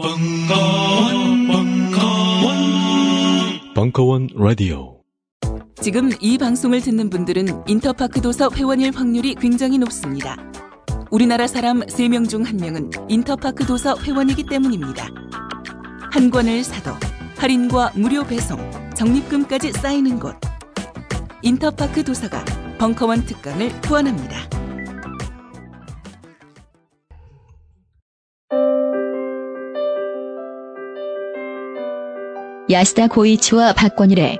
벙커원, 벙커원, 벙커원 라디오. 지금 이 방송을 듣는 분들은 인터파크 도서 회원일 확률이 굉장히 높습니다. 우리나라 사람 3명 중 1명은 인터파크 도서 회원이기 때문입니다. 한 권을 사도 할인과 무료 배송, 적립금까지 쌓이는 곳. 인터파크 도서가 벙커원 특강을 후원합니다. 야스다 고이치와 박권일의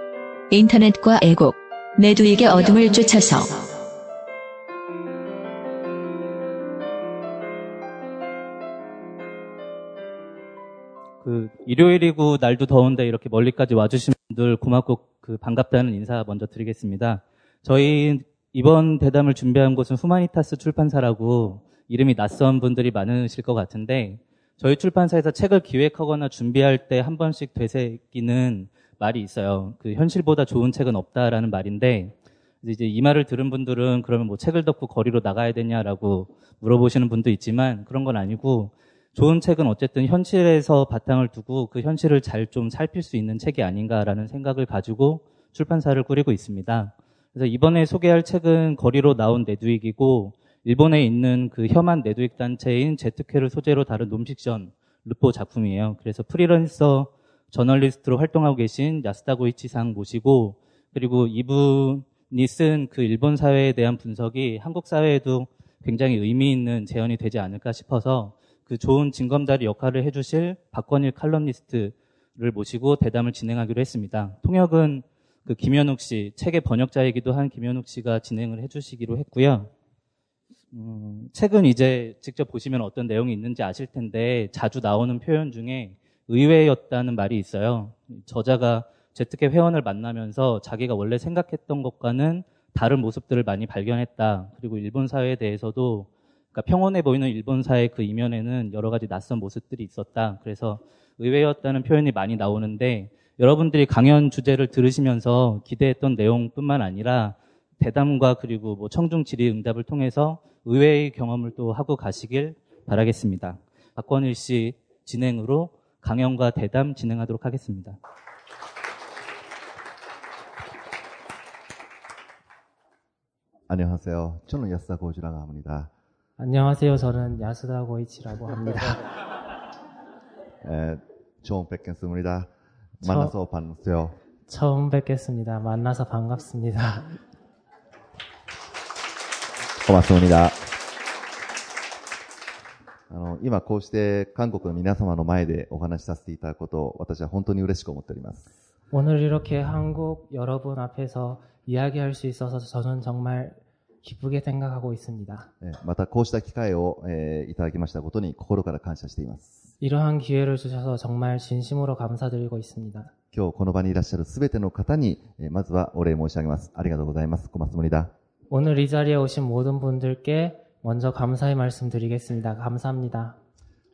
인터넷과 애국 내두에게 어둠을 쫓아서 그 일요일이고 날도 더운데 이렇게 멀리까지 와주신 분들 고맙고 그 반갑다는 인사 먼저 드리겠습니다. 저희 이번 대담을 준비한 곳은 후마니타스 출판사라고 이름이 낯선 분들이 많으실 것 같은데 저희 출판사에서 책을 기획하거나 준비할 때 한 번씩 되새기는 말이 있어요. 그 현실보다 좋은 책은 없다라는 말인데 이제 이 말을 들은 분들은 그러면 뭐 책을 덮고 거리로 나가야 되냐라고 물어보시는 분도 있지만 그런 건 아니고 좋은 책은 어쨌든 현실에서 바탕을 두고 그 현실을 잘 좀 살필 수 있는 책이 아닌가라는 생각을 가지고 출판사를 꾸리고 있습니다. 그래서 이번에 소개할 책은 거리로 나온 내두익이고 일본에 있는 그 혐한 내두익 단체인 제트케를 소재로 다룬 논픽션 르포 작품이에요. 그래서 프리랜서 저널리스트로 활동하고 계신 야스다 고이치상 모시고 그리고 이분이 쓴 그 일본 사회에 대한 분석이 한국 사회에도 굉장히 의미 있는 재현이 되지 않을까 싶어서 그 좋은 징검다리 역할을 해주실 박건일 칼럼니스트를 모시고 대담을 진행하기로 했습니다. 통역은 그 김현욱 씨, 책의 번역자이기도 한 김현욱 씨가 진행을 해주시기로 했고요. 음, 책은 이제 직접 보시면 어떤 내용이 있는지 아실 텐데 자주 나오는 표현 중에 의외였다는 말이 있어요. 저자가 제특회 회원을 만나면서 자기가 원래 생각했던 것과는 다른 모습들을 많이 발견했다. 그리고 일본 사회에 대해서도 그러니까 평온해 보이는 일본 사회 그 이면에는 여러 가지 낯선 모습들이 있었다. 그래서 의외였다는 표현이 많이 나오는데 여러분들이 강연 주제를 들으시면서 기대했던 내용뿐만 아니라 대담과 그리고 뭐 청중 질의 응답을 통해서 의외의 경험을 또 하고 가시길 바라겠습니다. 박권일 씨 진행으로 강연과 대담 진행하도록 하겠습니다. 안녕하세요. 저는 야스다 고지라고 합니다. 안녕하세요. 저는 야스다 고이치라고 합니다. 에, 처음 뵙겠습니다. 만나서 반갑어요. 처음 뵙겠습니다. 만나서 반갑습니다. 고맙습니다. あの、今こうして韓国の皆様の前でお話しさせていただくことを私は本当に嬉しく思っております。 오늘 이렇게 한국 여러분 앞에서 이야기할 수 있어서 저는 정말 기쁘게 생각하고 있습니다. えまたこうした機会を、えーいただきましたことに心から感謝しています。 이러한 기회를 주셔서 정말 진심으로 감사드리고 있습니다. 今日この場にいらっしゃるすべての方に、えーまずはお礼申し上げます。ありがとうございます。小松森だ。 오늘 이 자리에 오신 모든 분들께 먼저 감사의 말씀 드리겠습니다. 감사합니다.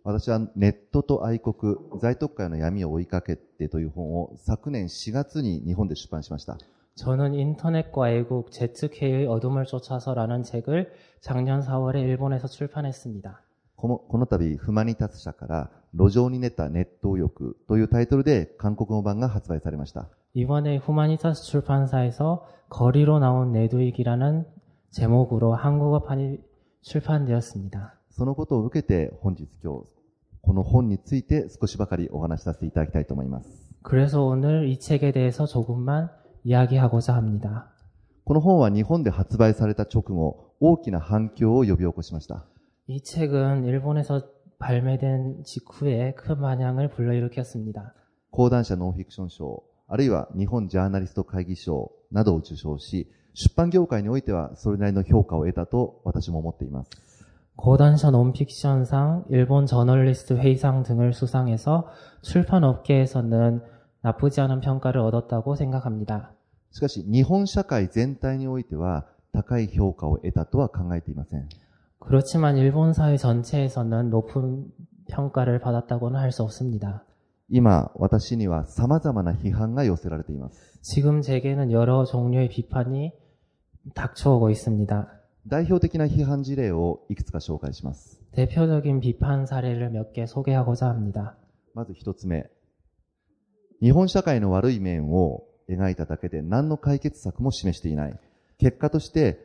私はネットと愛国、在特会の闇を追いかけてという本を昨年4月に日本で出版しました。 저는 인터넷과 애국 제특회의 어둠을 쫓아서라는 책을 작년 4월에 일본에서 출판했습니다. このこの度、フマニタス社から 路上に出たネット右翼というタイトルで韓国語版が発売されました。 이번에 후마니타스 출판사에서 거리로 나온 내두익이라는 제목으로 한국어판이 출판되었습니다. そのことを受けて本日今日、この本について少しばかりお話しさせていただきたいと思います。 그래서 오늘 이 책에 대해서 조금만 이야기하고자 합니다. この本は日本で発売された直後、大きな反響を呼び起こしました。 이 책은 일본에서 발매된 직후에 큰 반향을 불러일으켰습니다. 講談社ノンフィクション賞、あるいは日本ジャーナリスト会議賞などを受賞し、出版業界においてはそれなりの評価を得たと私も思っています。 고단샤 논픽션상, 일본 저널리스트 회의상 등을 수상해서 출판업계에서는 나쁘지 않은 평가를 얻었다고 생각합니다. しかし、日本社会全体においては高い評価を得たとは考えていません。 그렇지만 일본 사회 전체에서는 높은 평가를 받았다고는 할 수 없습니다. 今、私には様々な批判が寄せられています。 지금 제게는 여러 종류의 비판이 닥쳐오고 있습니다. 代表的な批判事例をいくつか紹介します。 대표적인 비판 사례를 몇 개 소개하고자 합니다. まず一つ目。日本社会の悪い面を描いただけで何の解決策も示していない。結果として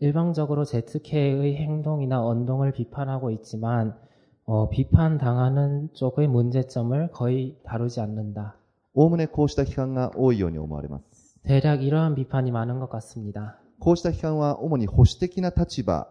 일방적으로 ZK의 행동이나 언동을 비판하고 있지만 어, 비판당하는 쪽의 문제점을 거의 다루지 않는다. おおむねこうした批判が多いように思われます。 대략 이러한 비판이 많은 것 같습니다. こうした批判は主に保守的な立場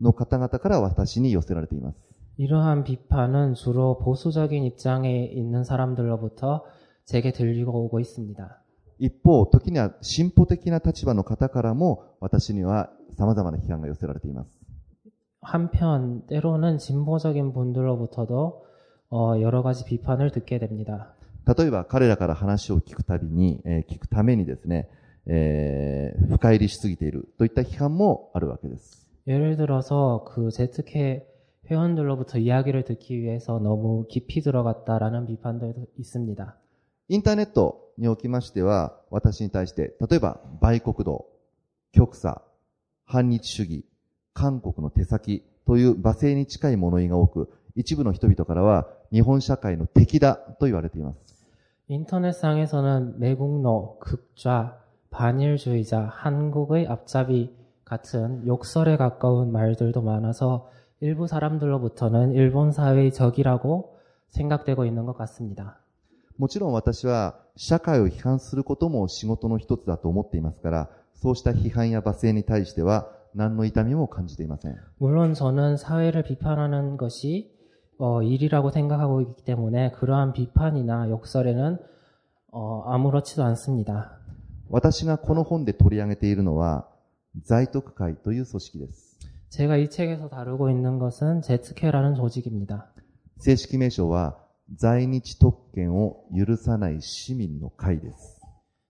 の方々から私に寄せられています。 이러한 비판은 주로 보수적인 입장에 있는 사람들로부터 제게 들리고 오고 있습니다. 一方、時には進歩的な立場の方からも私には さまざまな批判が寄せられています。한편 때로는 진보적인 분들로부터도 어 여러 가지 비판을 듣게 됩니다。例えば彼らから話を聞くたびに、えー、聞くためにですね、えー、深入りしすぎているといった批判もあるわけです。예를 들어서 그 ZK 회원들로부터 이야기를 듣기 위해서 너무 깊이 들어갔다라는 비판도 있습니다.인터넷에おきましては私に対して例えば売国奴、極左、 反日主義、韓国の手先という罵声に近い物言いが多く、一部の人々からは日本社会の敵だと言われています。 인터넷상에서는 매국노, 극좌, 반일주의자, 한국의 앞잡이 같은 욕설에 가까운 말들도 많아서 일부 사람들로부터는 일본 사회의 적이라고 생각되고 있는 것 같습니다. もちろん私は社会を批判することも仕事の一つだと思っていますから、 そうした批判や罵声に対しては何の痛みも感じていません。 물론 저는 사회를 비판하는 것이 어, 일이라고 생각하고 있기 때문에 그러한 비판이나 욕설에는 어, 아무렇지도 않습니다. 私がこの本で取り上げているのは、在徳会という組織です。 제가 이 책에서 다루고 있는 것은 제츠케라는 조직입니다. 正式名称は、在日特権を許さない市民の会です。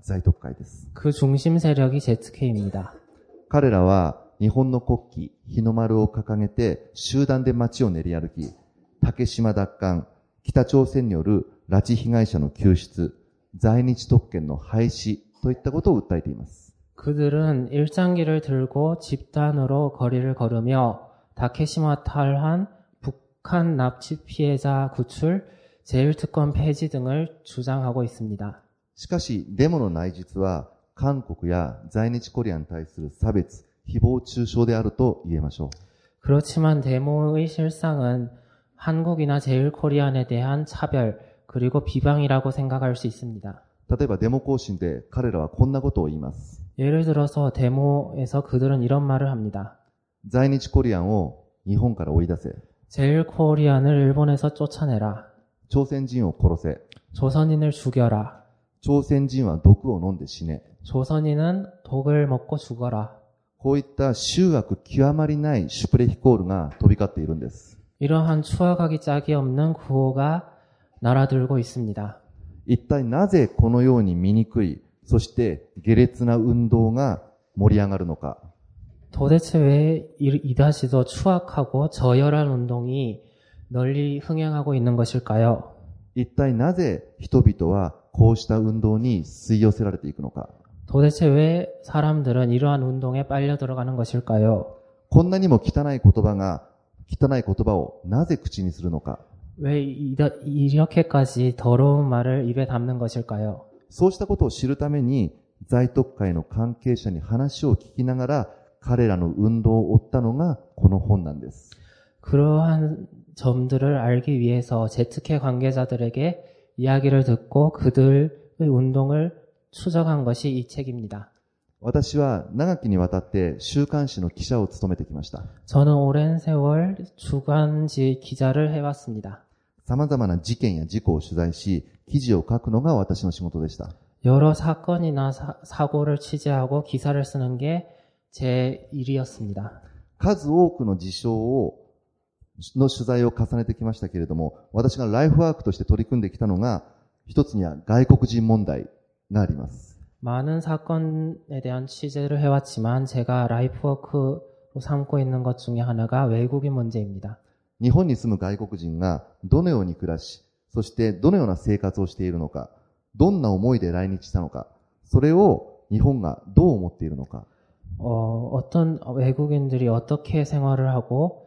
在特会です。 그 중심 세력이 ZK입니다. 彼らは日本の国旗、日の丸を掲げて集団で街を練り歩き、竹島奪還、北朝鮮による拉致被害者の救出、在日特権の廃止といったことを訴えています。 그들은 일장기를 들고 집단으로 거리를 걸으며 다케시마 탈환, 북한 납치 피해자 구출, 제일특권 폐지 등을 주장하고 있습니다. しかし、デモの内実は、韓国や在日コリアンに対する差別、誹謗中傷であると言えましょう。 그렇지만 데모의 실상은 한국이나 제일코리안에 대한 차별 그리고 비방이라고 생각할 수 있습니다. 例えばデモ行進で彼らはこんなことを言います。 예를 들어서 데모에서 그들은 이런 말을 합니다. 在日コリアンを日本から追い出せ。 제일코리안을 일본에서 쫓아내라. 朝鮮人を殺せ。 조선인을 죽여라. 朝鮮人は毒を飲んで死ね。 조선인은 독을 먹고 죽어라. こういった醜悪極まりないシュプレヒコールが飛び交っているんです。 이러한 추악하기 짝이 없는 구호가 날아들고 있습니다. 一体なぜこのように醜い、そして下劣な運動が盛り上がるのか。 도대체 왜 이- 이다시도 추악하고 저열한 운동이 널리 흥행하고 있는 것일까요? 一体なぜ人々は こうした運動に吸い寄せられていくのか。 도대체 왜 사람들은 이러한 운동에 빨려 들어가는 것일까요? こんなにも汚い言葉が、汚い言葉をなぜ口にするのか。 왜 이다- 이렇게까지 더러운 말을 입에 담는 것일까요? そうしたことを知るために、在特会の関係者に話を聞きながら、彼らの運動を追ったのがこの本なんです。 그러한 점들을 알기 위해서 제트케 관계자들에게 이야기를 듣고 그들의 운동을 추적한 것이 이 책입니다. 私は長きにわたって週刊誌の記者を務めてきました。 저는 오랜 세월 주간지 기자를 해왔습니다. 様々な事件や事故を取材し、記事を書くのが私の仕事でした。 여러 사건이나 사, 고를 취재하고 기사를 쓰는 게 제 일이었습니다. 数多くの事象を、 の取材を重ねてきましたけれども、私がライフワークとして取り組んできたのが、一つには外国人問題があります。 많은 사건에 대한 취재를 해왔지만 제가 라이프워크로 삼고 있는 것 중에 하나가 외국인 문제입니다. 日本に住む外国人がどのように暮らし、そしてどのような生活をしているのか、どんな思いで来日したのか、それを日本がどう思っているのか、 어, 어떤 외국인들이 어떻게 생활을 하고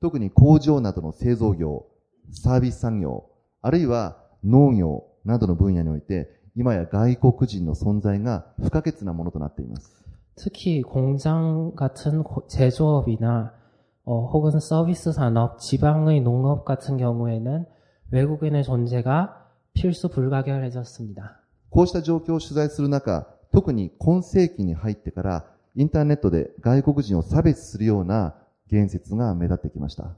特に工場などの製造業、サービス産業、あるいは農業などの分野において、今や外国人の存在が不可欠なものとなっています。 특히 공장 같은 고- 제조업이나 어, 혹은 서비스 산업, 지방의 농업 같은 경우에는 외국인의 존재가 필수 불가결해졌습니다. こうした状況を取材する中、特に今世紀に入ってから、インターネットで外国人を差別するような 言説が目立ってきました。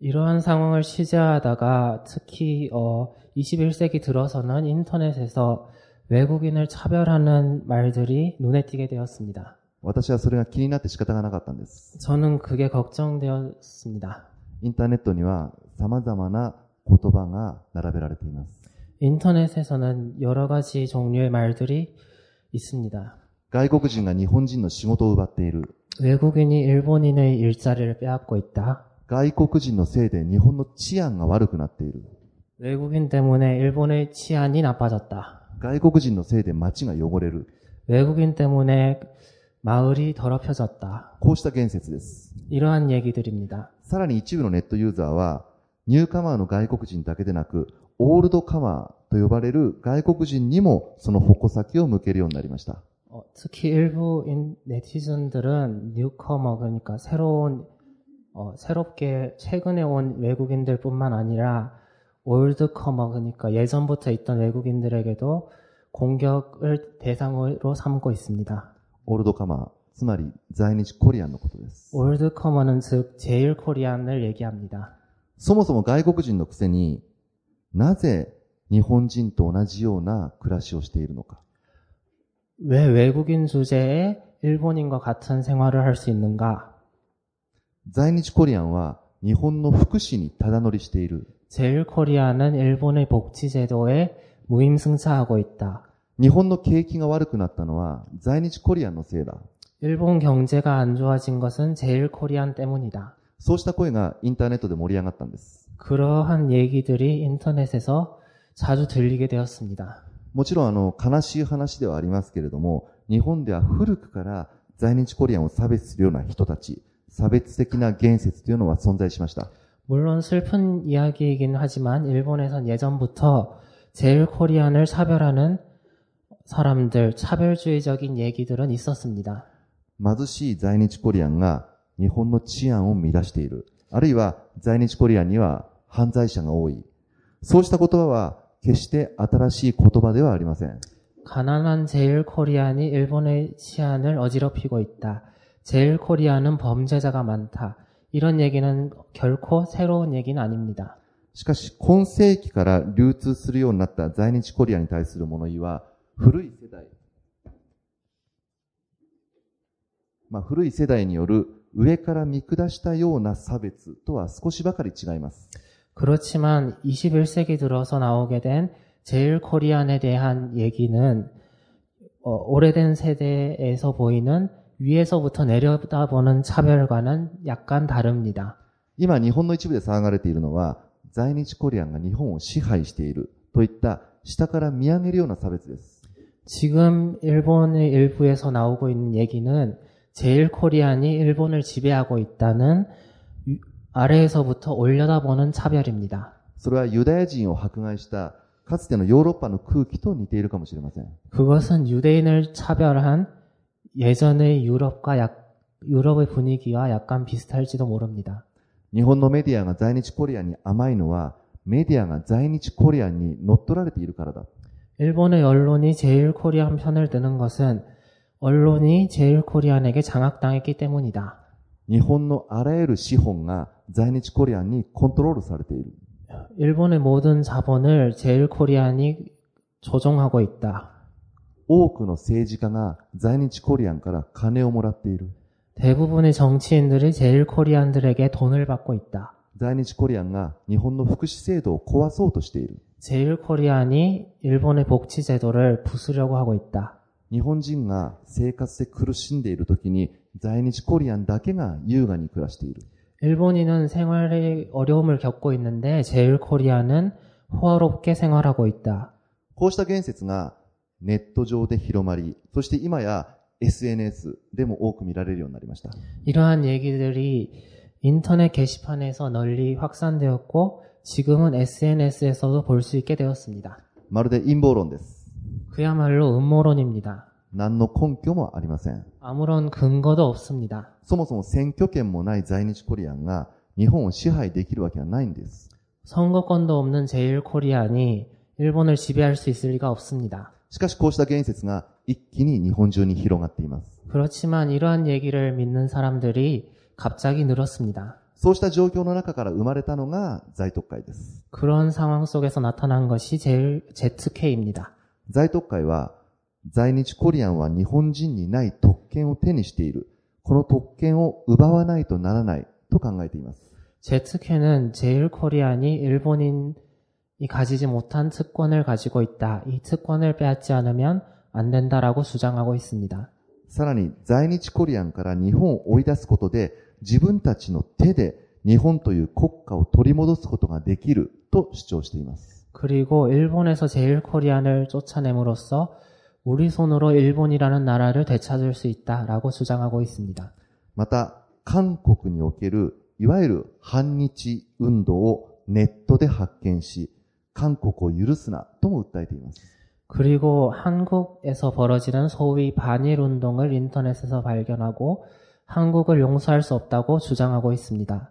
이러한 상황을 취재하다가 특히 어, 21세기 들어서는 인터넷에서 외국인을 차별하는 말들이 눈에 띄게 되었습니다. 私はそれが気になって仕方がなかったんです。 저는 그게 걱정되었습니다. インターネットには様々な言葉が並べられています。 인터넷에서는 여러 가지 종류의 말들이 있습니다. 外国人が日本人の仕事を奪っている。 외국인이 일본인의 일자리를 빼앗고 있다. 外国人のせいで日本の治安が悪くなっている。 외국인 때문에 일본의 치안이 나빠졌다. 外国人のせいで街が汚れる。 외국인 때문에 마을이 더럽혀졌다. こうした言説です。 이러한 얘기들입니다. さらに一部のネットユーザーは、ニューカマーの外国人だけでなく、オールドカマーと呼ばれる外国人にもその矛先を向けるようになりました。 어, 특히 일부 인- 네티즌들은 뉴커머 그러니까 새로운 어, 새롭게 최근에 온 외국인들뿐만 아니라 올드커머 그러니까 예전부터 있던 외국인들에게도 공격을 대상으로 삼고 있습니다. オールドカマー、つまり在日コリアンのことです。 올드커머는 즉 제일 코리안을 얘기합니다. そもそも外国人のくせになぜ日本人と同じような暮らしをしているのか。 왜 외국인 주제에 일본인과 같은 생활을 할 수 있는가? 在日コリアンは日本の福祉にただ乗りしている。 제일 코리아는 일본의 복지제도에 무임승차하고 있다. 日本の景気が悪くなったのは在日コリアンのせいだ。 일본 경제가 안 좋아진 것은 제일 코리안 때문이다. そうした声がインターネットで盛り上がったんです。 그러한 얘기들이 인터넷에서 자주 들리게 되었습니다. もちろんあの悲しい話ではありますけれども、日本では古くから在日コリアンを差別するような人たち、差別的な言説というのは存在しました。 물론 슬픈 이야기이긴 하지만 일본에선 예전부터 제일 코리안을 차별하는 사람들, 차별주의적인 얘기들은 있었습니다. 貧しい在日コリアンが日本の治安を乱している。あるいは在日コリアンには犯罪者が多い。そうした言葉は 決して新しい言葉ではありません。 가난한 제일 코리안이 일본의 치안을 어지럽히고 있다. 제일 코리안은 범죄자가 많다. 이런 얘기는 결코 새로운 얘기는 아닙니다. しかし、今世紀から流通するようになった在日コリアンに対する物言いは、古い世代、まあ、古い世代による上から見下したような差別とは少しばかり違います。 그렇지만 21세기 들어서 나오게 된 제일 코리안에 대한 얘기는 어, 오래된 세대에서 보이는 위에서부터 내려다보는 차별과는 약간 다릅니다. 今、日本の一部で騒がれているのは、在日コリアンが日本を支配しているといった下から見上げるような差別です。 지금 일본의 일부에서 나오고 있는 얘기는 제일 코리안이 일본을 지배하고 있다는 유- 아래에서부터 올려다보는 차별입니다. それはユダヤ人を迫害した、かつてのヨーロッパの空気と似ているかもしれません。 그것은 유대인을 차별한 예전의 유럽과 약, 유럽의 분위기와 약간 비슷할지도 모릅니다. 日本のメディアが在日コリアンに甘いのは、メディアが在日コリアンに乗っ取られているからだ。 일본의 언론이 제일 코리안 편을 드는 것은 언론이 제일 코리안에게 장악당했기 때문이다. 日本のあらゆる資本が在日コリアンにコントロールされている。 일본의 모든 자본을 제일 코리안이 조종하고 있다. 多くの政治家が在日コリアンから金をもらっている。 대부분의 정치인들이 제일 코리안들에게 돈을 받고 있다. 在日コリアンが日本の福祉制度を壊そうとしている。 제일 코리안이 일본의 복지 제도를 부수려고 하고 있다. 日本人が生活で苦しんでいる時に 在日コリアンだけが優雅に暮らしている。 일본인은 생활에 어려움을 겪고 있는데 제일 코리안은 호화롭게 생활하고 있다. こうした言説がネット上で広まり、そして今や SNS でも多く見られるようになりました。 이러한 얘기들이 인터넷 게시판에서 널리 확산되었고 지금은 SNS에서도 볼 수 있게 되었습니다. まるで陰謀論です。 그야말로 음모론입니다. 何の根拠もありません。 아무런 근거도 없습니다. そもそも選挙権もない在日コリアンが日本を支配できるわけはないんです。 선거권도 없는 제일 코리안이 일본을 지배할 수 있을 리가 없습니다. しかしこうした言説が一気に日本中に広がっています。 그렇지만 이러한 얘기를 믿는 사람들이 갑자기 늘었습니다. そうした状況の中から生まれたのが在特会です。 그런 상황 속에서 나타난 것이 제일 ZK입니다. 在特会は 在日コリアンは日本人にない特権を手にしている。この特権を奪わないとならないと考えています。 ZK는 제일 코리안이 일본인이 가지지 못한 특권을 가지고 있다. 이 특권을 빼앗지 않으면 안 된다라고 주장하고 있습니다. さらに在日コリアンから日本を追い出すことで自分たちの手で日本という国家を取り戻すことができると主張しています。 그리고 일본에서 제일 코리안을 쫓아냄으로써 우리 손으로 일본이라는 나라를 되찾을 수 있다라고 주장하고 있습니다. また、韓国におけるいわゆる反日運動をネットで発見し、韓国を許すなとも訴えています。 그리고 한국에서 벌어지는 소위 반일 운동을 인터넷에서 발견하고 한국을 용서할 수 없다고 주장하고 있습니다.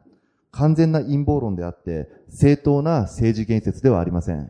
完全な陰謀論であって、正当な政治言説ではありません。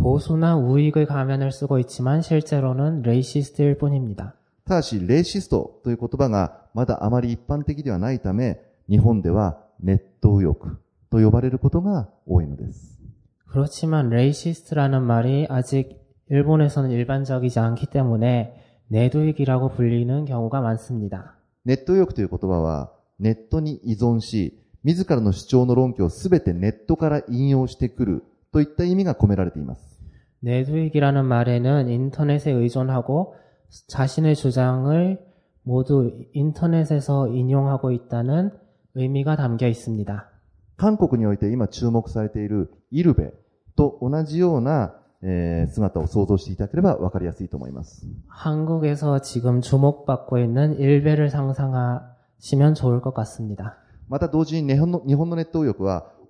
보수나 우익의 가면을 쓰고 있지만 실제로는 레이시스트일 뿐입니다. ただし、レイシストという言葉がまだあまり一般的ではないため、日本ではネット右翼と呼ばれることが多いのです。 그렇지만 레이시스트라는 말이 아직 일본에서는 일반적이지 않기 때문에 내두익이라고 불리는 경우가 많습니다. ネット右翼という言葉は、ネットに依存し、自らの主張の論拠をすべてネットから引用してくるといった意味が込められています。 내두익이라는 말에는 인터넷에 의존하고 자신의 주장을 모두 인터넷에서 인용하고 있다는 의미가 담겨 있습니다. 韓国において今注目されているイルベと同じような、えー姿を想像していただければ分かりやすいと思います。 한국에서 지금 주목받고 있는 일베를 상상하시면 좋을 것 같습니다. また同時に日本の日本のネット右翼は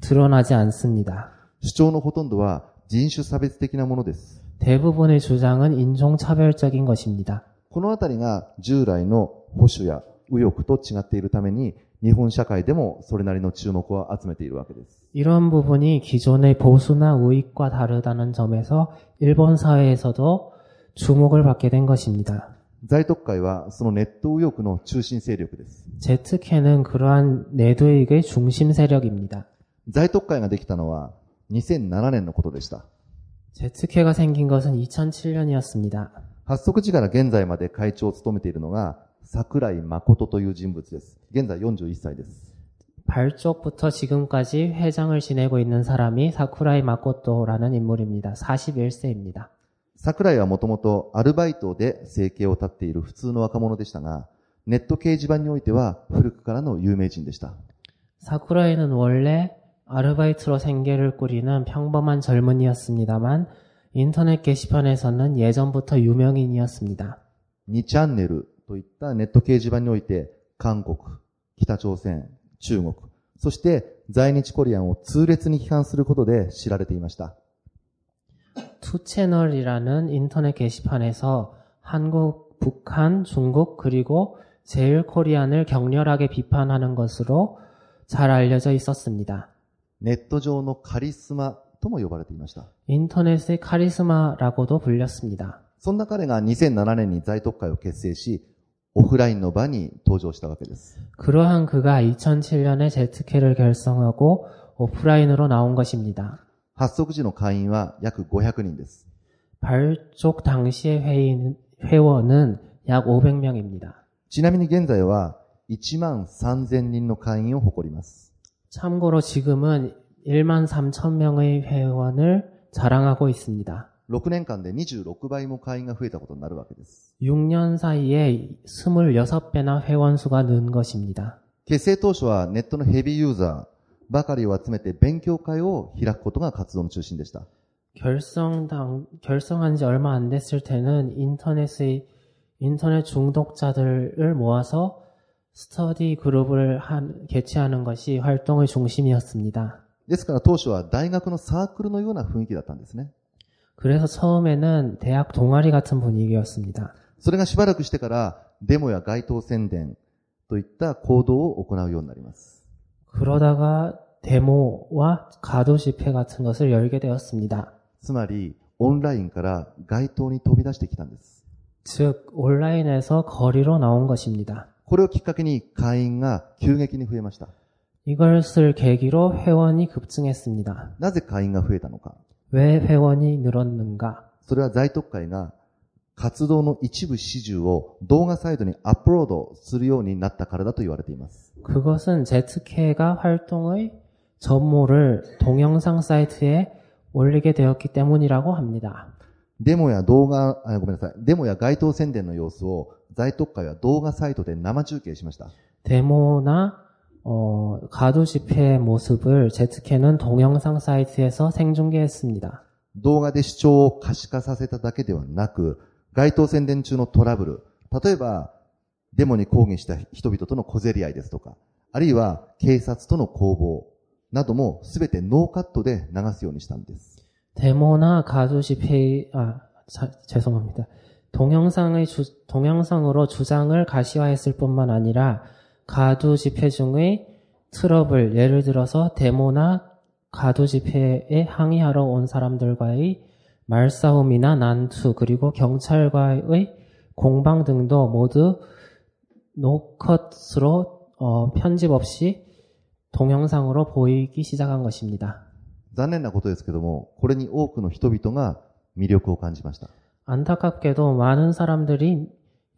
드러나지 않습니다. 主張のほとんどは人種差別的なものです。 대부분의 주장은 인종차별적인 것입니다. このあたりが従来の保守や右翼と違っているために、日本社会でもそれなりの注目を集めているわけです。 이런 부분이 기존의 보수나 우익과 다르다는 점에서 일본 사회에서도 주목을 받게 된 것입니다. 在特会はそのネット右翼の中心勢力です。 제트캐는 그러한 내두익의 중심 세력입니다. 在特会ができたのは2007年のことでした。 제트캐가 생긴 것은 2007년이었습니다. 発足時から現在まで会長を務めているのが桜井誠という人物です。現在41歳です。 발족부터 지금까지 회장을 지내고 있는 사람이 사쿠라이 마코토라는 인물입니다. 41세입니다. 桜井はもともとアルバイトで生計を立っている普通の若者でしたが、ネット掲示板においては古くからの有名人でした。 사쿠라이는 원래 아르바이트로 생계를 꾸리는 평범한 젊은이였습니다만 인터넷 게시판에서는 예전부터 유명인이었습니다. 2チャンネルといったネット掲示板において、韓国、北朝鮮、中国、そして在日コリアンを痛烈に批判することで知られていました。 투채널이라는 인터넷 게시판에서 한국, 북한, 중국 그리고 제일 코리안을 격렬하게 비판하는 것으로 잘 알려져 있었습니다. ネット上のカリスマとも呼ばれていました。 인터넷의 카리스마라고도 불렸습니다. そんな彼が2007年に在特会を結成し、オフラインの場に登場したわけです。 그러한 그가 2007년에 제트캐를 결성하고 오프라인으로 나온 것입니다. 発足時の会員は約500人です。 발족 당시의 회의, 회원은 약 500명입니다. ちなみに現在は1万3000人の会員を誇ります。 참고로 지금은 1만 3천 명의 회원을 자랑하고 있습니다. 6年間で26倍も会員が増えたことになるわけです。 6년 사이에 26배나 회원 수가 는 것입니다. 結成当初はネットのヘビーユーザーばかりを集めて勉強会を開くことが活動の中心でした。 결성당, 결성한 지 얼마 안 됐을 때는 인터넷의, 인터넷 중독자들을 모아서 스터디 그룹을 한, 개최하는 것이 활동의 중심이었습니다. ですから当初は大学のサークルのような雰囲気だったんですね。 그래서 처음에는 대학 동아리 같은 분위기였습니다. それがしばらくしてからデモや街頭宣伝といった行動を行うようになります。 그러다가 데모와 가도 집회 같은 것을 열게 되었습니다. つまり、オンラインから街頭に飛び出してきたんです。 즉, 온라인에서 거리로 나온 것입니다. これをきっかけに会員が急激に増えました。 이것을 계기로 회원이 급증했습니다. なぜ会員が増えたのか。 왜 회원이 늘었는가? それは在特会が活動の一部始終を動画サイトにアップロードするようになったからだと言われています。 그것은 제트케가 활동의 전모를 동영상 사이트에 올리게 되었기 때문이라고 합니다. デモや動画、あごめんなさい。デモや街頭宣伝の様子を在特会は動画サイトで生中継しました。 데모나 어, 가두 집회의 모습을 제트케는 동영상 사이트에서 생중계했습니다. 動画で主張を可視化させただけではなく、街頭宣伝中のトラブル、例えば、デモに抗議した人々との小競り合いですとか、あるいは警察との攻防などもすべてノーカットで流すようにしたんです。 데모나 가두 집회 아 자, 죄송합니다. 동영상의 주, 동영상으로 주장을 가시화했을 뿐만 아니라 가두 집회 중의 트러블 예를 들어서 데모나 가두 집회에 항의하러 온 사람들과의 말싸움이나 난투 그리고 경찰과의 공방 등도 모두 노컷으로 어, 편집 없이 동영상으로 보이기 시작한 것입니다. 残念なことですけども、これに多くの人々が魅力を感じました。 안타깝게도 많은 사람들이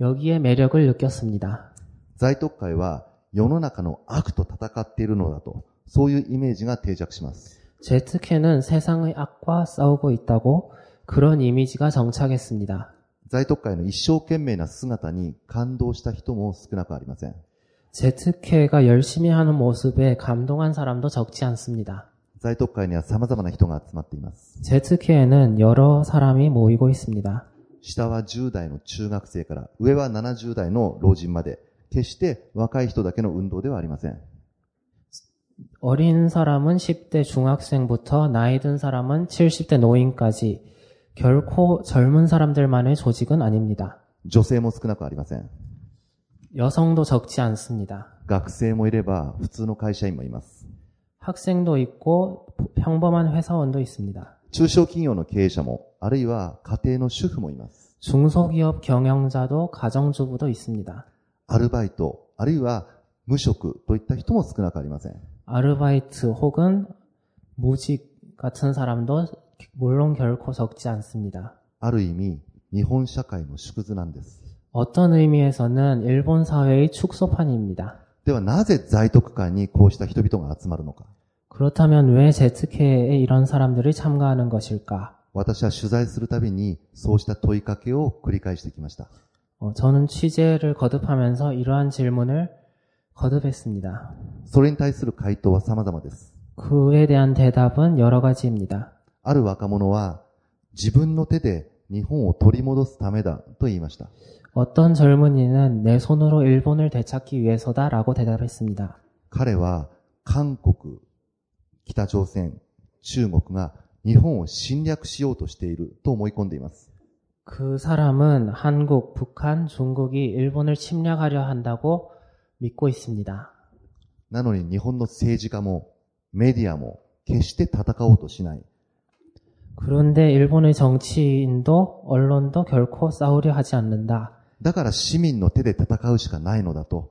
여기에 매력을 느꼈습니다. 在特会は世の中の悪と戦っているのだと、そういうイメージが定着します。 제트캐는 세상의 악과 싸우고 있다고 그런 이미지가 정착했습니다. 在特会の一生懸命な姿に感動した人も少なくありません。 제트캐가 열심히 하는 모습에 감동한 사람도 적지 않습니다. 在特会には様々な人が集まっています。 제트캐에는 여러 사람이 모이고 있습니다. 下は10代の中学生から、上は70代の老人まで、決して若い人だけの運動ではありません。 어린 사람은 10대 중학생부터 나이 든 사람은 70대 노인까지 결코 젊은 사람들만의 조직은 아닙니다. 女性も少なくありません。 여성도 적지 않습니다. 学生もいれば、普通の会社員もいます。 학생도 있고 평범한 회사원도 있습니다. 中小企業の経営者も、あるいは家庭の主婦もいます。 중소기업 경영자도 가정주부도 있습니다. アルバイト、あるいは無職といった人も少なくありません。 아르바이트 혹은 무직 같은 사람도 물론 결코 적지 않습니다. ある意味、日本社会の縮図なんです。 어떤 의미에서는 일본 사회의 축소판입니다. ではなぜ在特会にこうした人々が集まるのか。 그렇다면 왜 제트케에 이런 사람들이 참가하는 것일까? 私は取材するたびにそうした問いかけを繰り返してきました。 어, 저는 취재를 거듭하면서 이러한 질문을 거듭했습니다. それに対する回答は様々です。 그에 대한 대답은 여러 가지입니다. ある若者は自分の手で日本を取り戻すためだと言いました。 어떤 젊은이는 내 손으로 일본을 되찾기 위해서다라고 대답했습니다. 彼は韓国、 北朝鮮、中国が日本を侵略しようとしていると思い込んでいます。 그 사람은 한국, 북한, 중국이 일본을 침략하려 한다고 믿고 있습니다. なのに日本の政治家もメディアも決して戦おうとしない。 그런데 일본의 정치인도 언론도 결코 싸우려 하지 않는다. だから市民の手で戦うしかないのだと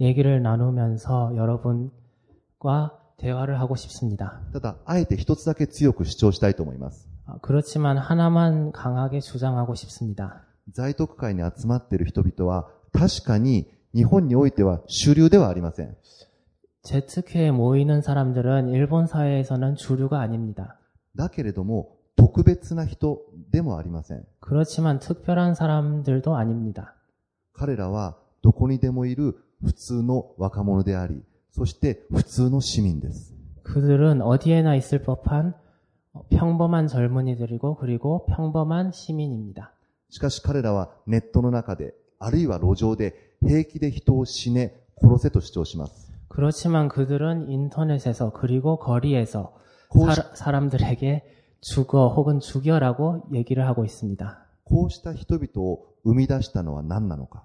얘기를 나누면서 여러분과 대화를 하고 싶습니다. ただ、あえて一つだけ強く主張したいと思います。 아, 그렇지만 하나만 강하게 주장하고 싶습니다. 在特会に集まっている人々は確かに日本においては主流ではありません。 제트회에 모이는 사람들은 일본 사회에서는 주류가 아닙니다. だけれども特別な人でもありません。 그렇지만 특별한 사람들도 아닙니다. 彼らはどこにでもいる 普通の若者であり、そして普通の市民です。 그들은 어디에나 있을 법한 평범한 젊은이들이고 그리고 평범한 시민입니다. しかし彼らはネットの中で、あるいは路上で平気で人を死ね、殺せと主張します。 그렇지만 그들은 인터넷에서 그리고 거리에서 고- 사, 사람들에게 죽어 혹은 죽여라고 얘기를 하고 있습니다. こうした人々を生み出したのは何なのか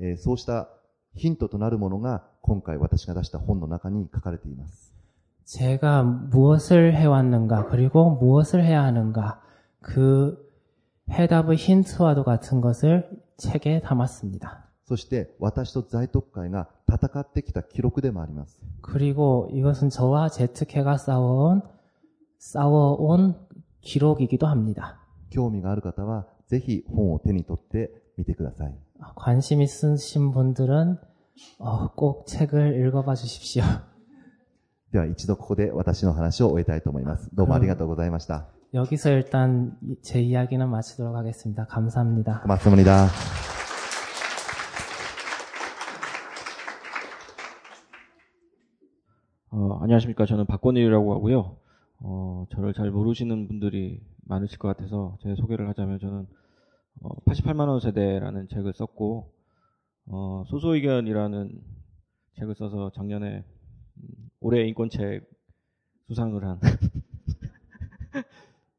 えーそうしたヒントとなるものが今回私が出した本の中に書かれています。 제가 무엇을 해왔는가, 그리고 무엇을 해야 하는가, 그 해답의 힌트와도 같은 것을 책에 담았습니다. そして私と在特会が戦ってきた記録でもあります。 그리고 이것은 저와 제트케가 싸워온, 싸워온 기록이기도 합니다. 興味がある方はぜひ本を手に取って 見てください。관심있으신분들은꼭 아, 어, 책을 읽어봐 주십시오.では一度ここで私の話を終えたいと思います。どうもありがとうございました. 음. 여기서 일단 제 이야기는 마치도록 하겠습니다. 감사합니다. 고맙습니다. 어, 안녕하십니까. 저는 박권일이라고 하고요. 어, 저를 잘 모르시는 분들이 많으실 것 같아서 제 소개를 하자면 저는 어, 88만원 세대라는 책을 썼고, 어, 소소의견이라는 책을 써서 작년에 음, 올해 인권책 수상을 한,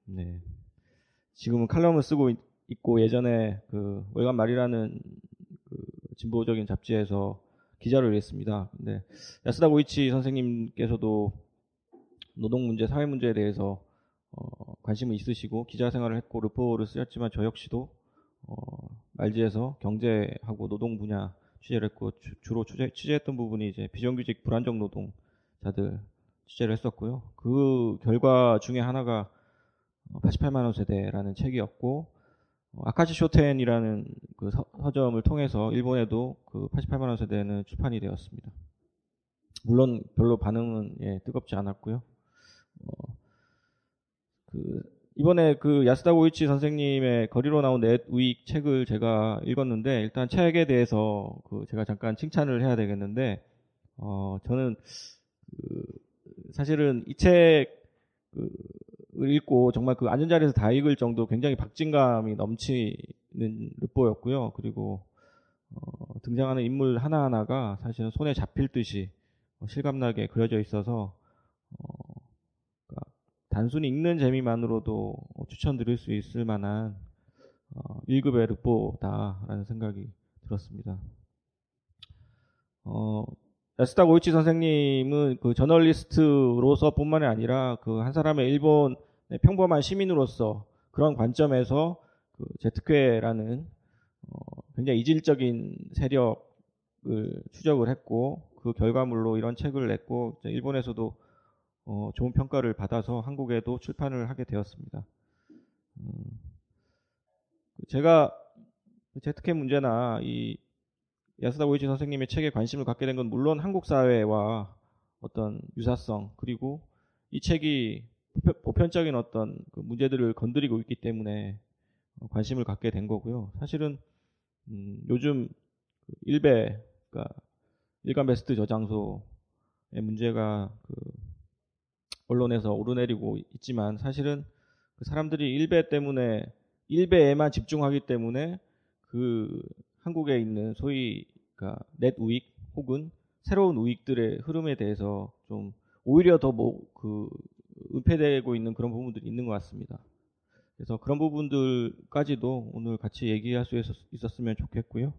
네. 지금은 칼럼을 쓰고 있, 고 예전에 그 월간 말이라는 그 진보적인 잡지에서 기자를 했습니다. 근데 야스다 고이치 선생님께서도 노동 문제, 사회 문제에 대해서 어, 관심을 있으시고 기자 생활을 했고 르포를 쓰셨지만 저 역시도 어, 말지에서 경제하고 노동 분야 취재를 했고 주, 로 취재, 취재 했던 부분이 이제 비정규직 불안정 노동자들 취재를 했었고요. 그 결과 중에 하나가 88만 원 세대라는 책이었고 어, 아카시 쇼텐이라는 그 서, 점을 통해서 일본에도 그 88만 원 세대는 출판이 되었습니다. 물론 별로 반응은 예, 뜨겁지 않았고요. 어, 그 이번에 그 야스다 고이치 선생님의 거리로 나온 넷 우익 책을 제가 읽었는데 일단 책에 대해서 그 제가 잠깐 칭찬을 해야 되겠는데 어 저는 그 사실은 이책 그 읽고 정말 그 앉은 자리에서 다 읽을 정도 굉장히 박진감이 넘치는 르보였고요. 그리고 어, 등장하는 인물 하나하나가 사실은 손에 잡힐 듯이 어, 실감나게 그려져 있어서 어, 단순히 읽는 재미만으로도 어, 추천드릴 수 있을 만한 어, 1급의 르보다라는 생각이 들었습니다. 어, 야스다 고이치 선생님은 그 저널리스트로서뿐만이 아니라 그 한 사람의 일본 평범한 시민으로서 그런 관점에서 그 제트쾌라는 어, 굉장히 이질적인 세력을 추적을 했고 그 결과물로 이런 책을 냈고 일본에서도 어, 좋은 평가를 받아서 한국에도 출판을 하게 되었습니다. 음, 제가 제트쾌 문제나 이 야스다 고이치 선생님의 책에 관심을 갖게 된 건 물론 한국 사회와 어떤 유사성 그리고 이 책이 보편적인 어떤 그 문제들을 건드리고 있기 때문에 관심을 갖게 된 거고요. 사실은 음, 요즘 그 일베 그러니까 일간 베스트 저장소의 문제가 그 언론에서 오르내리고 있지만 사실은 그 사람들이 일베 때문에 일베에만 집중하기 때문에 그 한국에 있는 소위 그러니까 넷 우익 혹은 새로운 우익들의 흐름에 대해서 좀 오히려 더 뭐 그 은폐되고 있는 그런 부분들이 있는 것 같습니다. 그래서 그런 부분들까지도 오늘 같이 얘기할 수 있었으면 좋겠고요.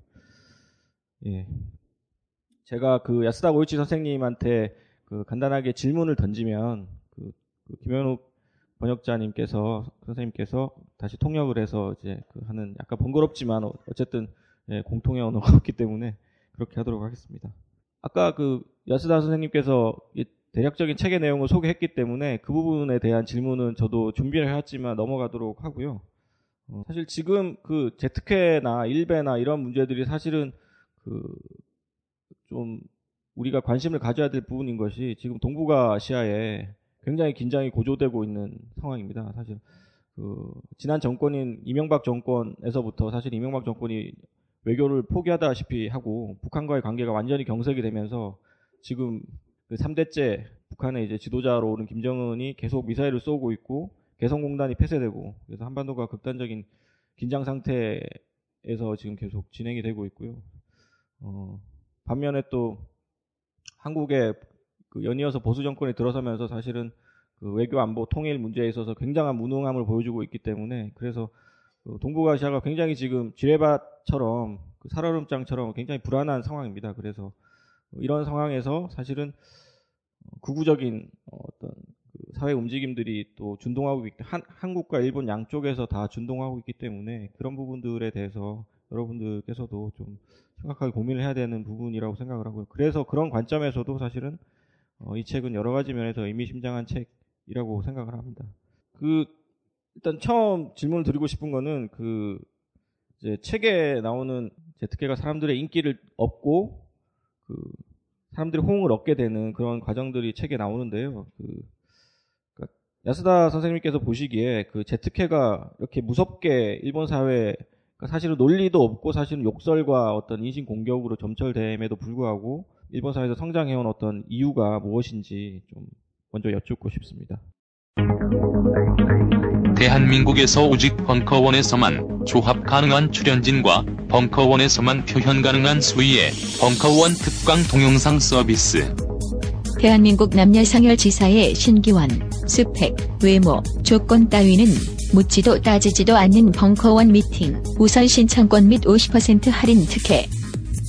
예. 제가 그 야스다 고이치 선생님한테 그 간단하게 질문을 던지면 그, 그 김현욱 번역자님께서 선생님께서 다시 통역을 해서 이제 그 하는 약간 번거롭지만 어쨌든 예, 공통의 언어가 없기 때문에 그렇게 하도록 하겠습니다. 아까 그 야스다 선생님께서 대략적인 책의 내용을 소개했기 때문에 그 부분에 대한 질문은 저도 준비를 해왔지만 넘어가도록 하고요. 어, 사실 지금 그 제트캐나 일베나 이런 문제들이 사실은 그 좀 우리가 관심을 가져야 될 부분인 것이 지금 동북아시아에 굉장히 긴장이 고조되고 있는 상황입니다. 사실 그 지난 정권인 이명박 정권에서부터 사실 이명박 정권이 외교를 포기하다시피 하고 북한과의 관계가 완전히 경색이 되면서 지금 그 3대째 북한의 이제 지도자로 오른 김정은이 계속 미사일을 쏘고 있고 개성공단이 폐쇄되고 그래서 한반도가 극단적인 긴장 상태에서 지금 계속 진행이 되고 있고요. 어, 반면에 또 한국의 그 연이어서 보수 정권이 들어서면서 사실은 그 외교 안보 통일 문제에 있어서 굉장한 무능함을 보여주고 있기 때문에 그래서 그 동북아시아가 굉장히 지금 지뢰밭처럼 그 살얼음장처럼 굉장히 불안한 상황입니다. 그래서 이런 상황에서 사실은 구구적인 어떤 그 사회 움직임들이 또 준동하고 있기 한, 한국과 일본 양쪽에서 다 준동하고 있기 때문에 그런 부분들에 대해서 여러분들께서도 좀 심각하게 고민을 해야 되는 부분이라고 생각을 하고요. 그래서 그런 관점에서도 사실은 어, 이 책은 여러 가지 면에서 의미심장한 책이라고 생각을 합니다. 그 일단 처음 질문을 드리고 싶은 거는 그 이제 책에 나오는 제트케가 사람들의 인기를 얻고 그 사람들이 호응을 얻게 되는 그런 과정들이 책에 나오는데요. 그, 그러니까 야스다 선생님께서 보시기에 그 제트케가 이렇게 무섭게 일본 그러니까 사실은 논리도 없고 사실은 욕설과 어떤 인신 공격으로 점철됨에도 불구하고 일본 사회에서 성장해온 어떤 이유가 무엇인지 좀 먼저 여쭙고 싶습니다. 대한민국에서 오직 벙커원에서만 조합 가능한 출연진과 벙커원에서만 표현 가능한 수위의 벙커원 특강 동영상 서비스. 대한민국 남녀상열지사의 신기원, 스펙, 외모, 조건 따위는 묻지도 따지지도 않는 벙커원 미팅, 우선 신청권 및 50% 할인 특혜.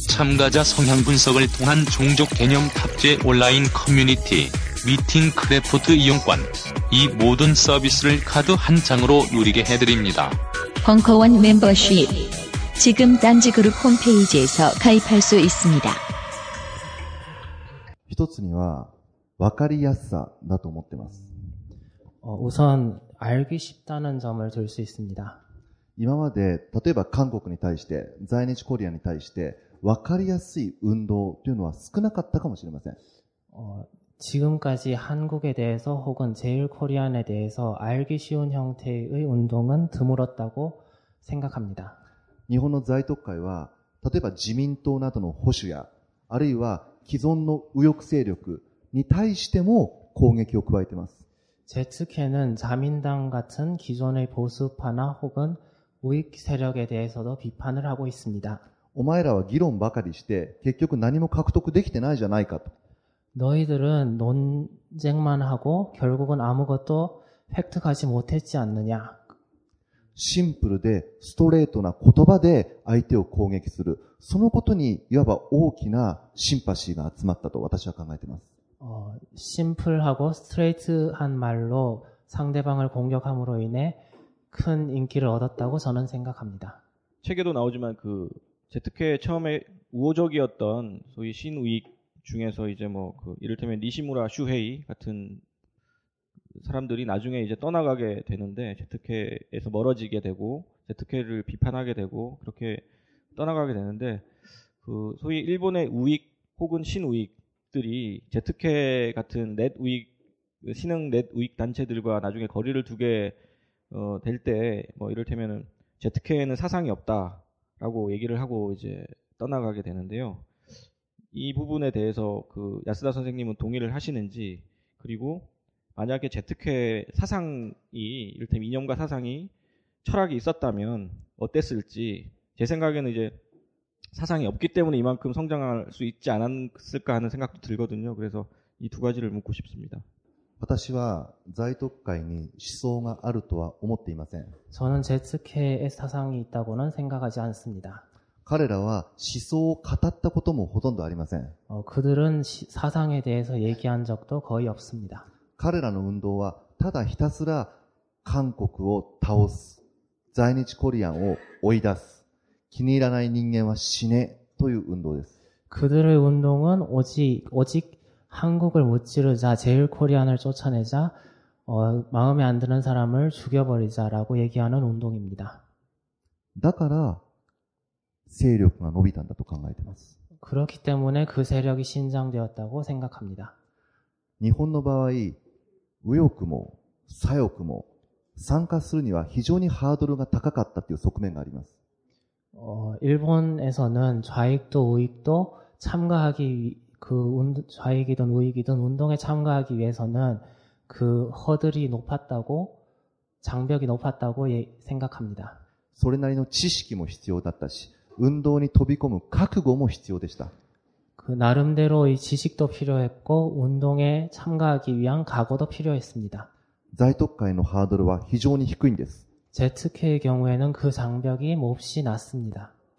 참가자 성향 분석을 통한 종족 개념 탑재 온라인 커뮤니티, 미팅 크래프트 이용권. 이 모든 서비스를 카드 한 장으로 누리게 해드립니다. 벙커원 멤버십. 지금 딴지그룹 홈페이지에서 가입할 수 있습니다. 一つには、わかりやすさだと思ってます。 어, 우선 알기 쉽다는 점을 들 수 있습니다. 今まで、例えば韓国に対して、在日コリアに対して、 わかりやすい運動というのは少なかったかもしれません。 어, 지금까지 한국에 대해서 혹은 제일 코리안에 대해서 알기 쉬운 형태의 운동은 드물었다고 생각합니다. 日本の在特会は、例えば自民党などの保守や、あるいは既存の右翼勢力に対しても攻撃を加えています。 제츠케는 자민당 같은 기존의 보수파나 혹은 우익 세력에 대해서도 비판을 하고 있습니다. お前らは議論ばかりして、結局何も獲得できてないじゃないかと。 너희들은 논쟁만 하고 결국은 아무것도 획득하지 못했지 않느냐. シンプルでストレートな言葉で相手を攻撃する。そのことにいわば大きなシンパシーが集まったと私は考えています。 어, 심플하고 스트레이트한 말로 상대방을 공격함으로 인해 큰 인기를 얻었다고 저는 생각합니다. 책에도 나오지만 그 제트케 처음에 우호적이었던 소위 신우익 중에서 이제 뭐 그 이를테면 니시무라 슈헤이 같은 사람들이 나중에 이제 떠나가게 되는데 재특회에서 멀어지게 되고 재특회를 비판하게 되고 그렇게 떠나가게 되는데 그 소위 일본의 우익 혹은 신우익들이 재특회 같은 넷 우익 그 신흥 넷 우익 단체들과 나중에 거리를 두게 어, 될 때 뭐 이를테면은 제트케에는 사상이 없다 라고 얘기를 하고 이제 떠나가게 되는데요. 이 부분에 대해서 그 야스다 선생님은 동의를 하시는지 그리고 만약에 제트케 사상이 이를테면 이념과 사상이 철학이 있었다면 어땠을지 제 생각에는 이제 사상이 없기 때문에 이만큼 성장할 수 있지 않았을까 하는 생각도 들거든요. 그래서 이 두 가지를 묻고 싶습니다. 私は在特会に思想があるとは思っていません。 저는 제츠케의 사상이 있다고는 생각하지 않습니다. 彼らは思想を語ったこともほとんどありません。 어, 그들은 시- 사상에 대해서 얘기한 적도 거의 없습니다. 彼らの運動はただひたすら韓国を倒す。在日コリアンを追い出す。気に入らない人間は死ねという運動です。 그들의 운동은 오직 오직 한국을 무찌르자 제일 코리안을 쫓아내자 어, 마음에 안 드는 사람을 죽여버리자라고 얘기하는 운동입니다. だから、勢力が伸びたんだと考えています。 그렇기 때문에 그 세력이 신장되었다고 생각합니다. 日本の場合、右翼も左翼も参加するには非常にハードルが高かったという側面があります。 어, 일본에서는 좌익도 우익도 참가하기 위- 그 운- 좌익이든 우익이든 운동에 참가하기 위해서는 그 허들이 높았다고 장벽이 높았다고 예- 생각합니다. それなりの知識も必要だったし、運動に飛び込む覚悟も必要でした。 그 나름대로의 지식도 필요했고 운동에 참가하기 위한 각오도 필요했습니다. 在特会のハードルは非常に低いんです。 ZK의 경우에는 그 장벽이 몹시 낮습니다.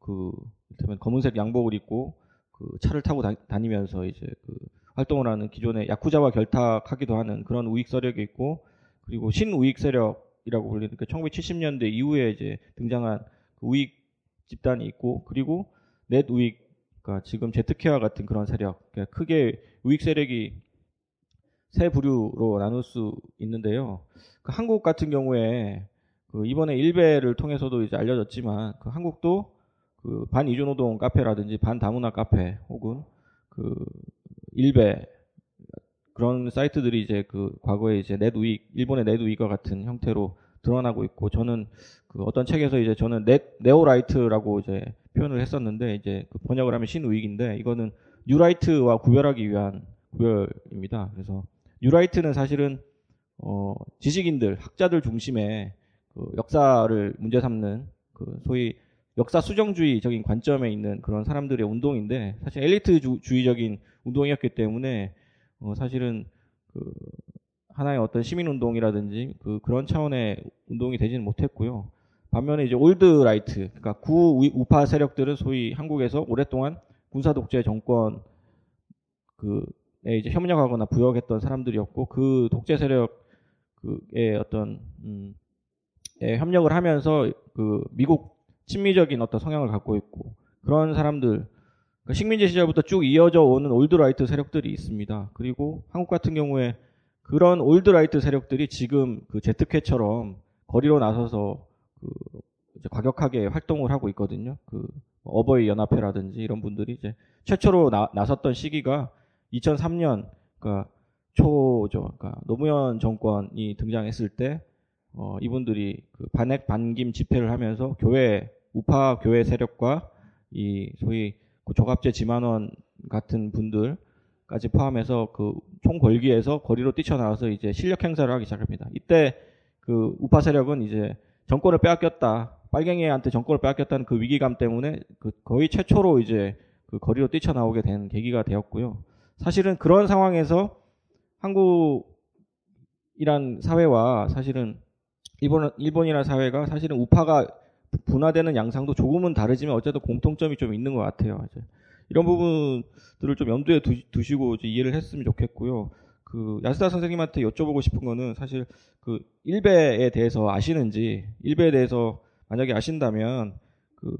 그 이를테면 검은색 양복을 입고 그 차를 타고 다, 니면서 이제 그 활동을 하는 기존의 야쿠자와 결탁하기도 하는 그런 우익 세력이 있고 그리고 신우익 세력이라고 불리는 그 1970년대 이후에 이제 등장한 그 우익 집단이 있고 그리고 넷 우익 그러니까 지금 제트케와 같은 그런 세력 그러니까 크게 우익 세력이 세 부류로 나눌 수 있는데요. 그 한국 같은 경우에 그 이번에 일베를 통해서도 이제 알려졌지만 그 한국도 그 반이주노동 카페라든지 반다문화 카페 혹은 그 일베 그런 사이트들이 이제 그 과거에 이제 넷우익 일본의 넷우익과 같은 형태로 드러나고 있고 저는 그 어떤 책에서 이제 저는 넷 neo right라고 이제 표현을 했었는데 이제 그 번역을 하면 신우익인데 이거는 뉴라이트와 구별하기 위한 구별입니다. 그래서 뉴라이트는 사실은 어 지식인들 학자들 중심의 그 역사를 문제 삼는 그 소위 역사 수정주의적인 관점에 있는 그런 사람들의 운동인데 사실 엘리트주의적인 운동이었기 때문에 어 사실은 그 하나의 어떤 시민 운동이라든지 그 그런 차원의 운동이 되지는 못했고요. 반면에 이제 old right, 그러니까 구 우파 세력들은 소위 한국에서 오랫동안 군사 독재 정권 그에 이제 협력하거나 부역했던 사람들이었고 그 독재 세력의 어떤 음, 에 협력을 하면서 그 미국 친미적인 어떤 성향을 갖고 있고 그런 사람들 그러니까 식민지 시절부터 쭉 이어져 오는 old right 세력들이 있습니다. 그리고 한국 같은 경우에 그런 old right 세력들이 지금 그 재특회처럼 거리로 나서서 그 과격하게 활동을 하고 있거든요. 그 어버이 연합회라든지 이런 분들이 이제 최초로 나, 나섰던 시기가 2003년 그러니까 초죠. 그러니까 노무현 정권이 등장했을 때 어, 이분들이 그 반핵 반김 집회를 하면서 교회 우파 교회 세력과 이 소위 그 조갑제 지만원 같은 분들까지 포함해서 그 총궐기에서 거리로 뛰쳐나와서 이제 실력 행사를 하기 시작합니다. 이때 그 우파 세력은 이제 정권을 빼앗겼다. 빨갱이한테 정권을 빼앗겼다는 그 위기감 때문에 그 거의 최초로 이제 그 거리로 뛰쳐나오게 된 계기가 되었고요. 사실은 그런 상황에서 한국이란 사회와 사실은 일본, 일본이라는 사회가 사실은 우파가 분화되는 양상도 조금은 다르지만 어쨌든 공통점이 좀 있는 것 같아요. 이런 부분들을 좀 염두에 두, 시고 이해를 했으면 좋겠고요. 그 야스다 선생님한테 여쭤보고 싶은 거는 사실 그 일베에 대해서 아시는지 일베에 대해서 만약에 아신다면 그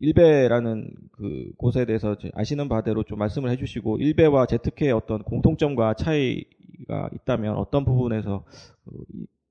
일베라는 그 곳에 대해서 아시는 바대로 좀 말씀을 해주시고 일베와 제트케의 어떤 공통점과 차이가 있다면 어떤 부분에서 그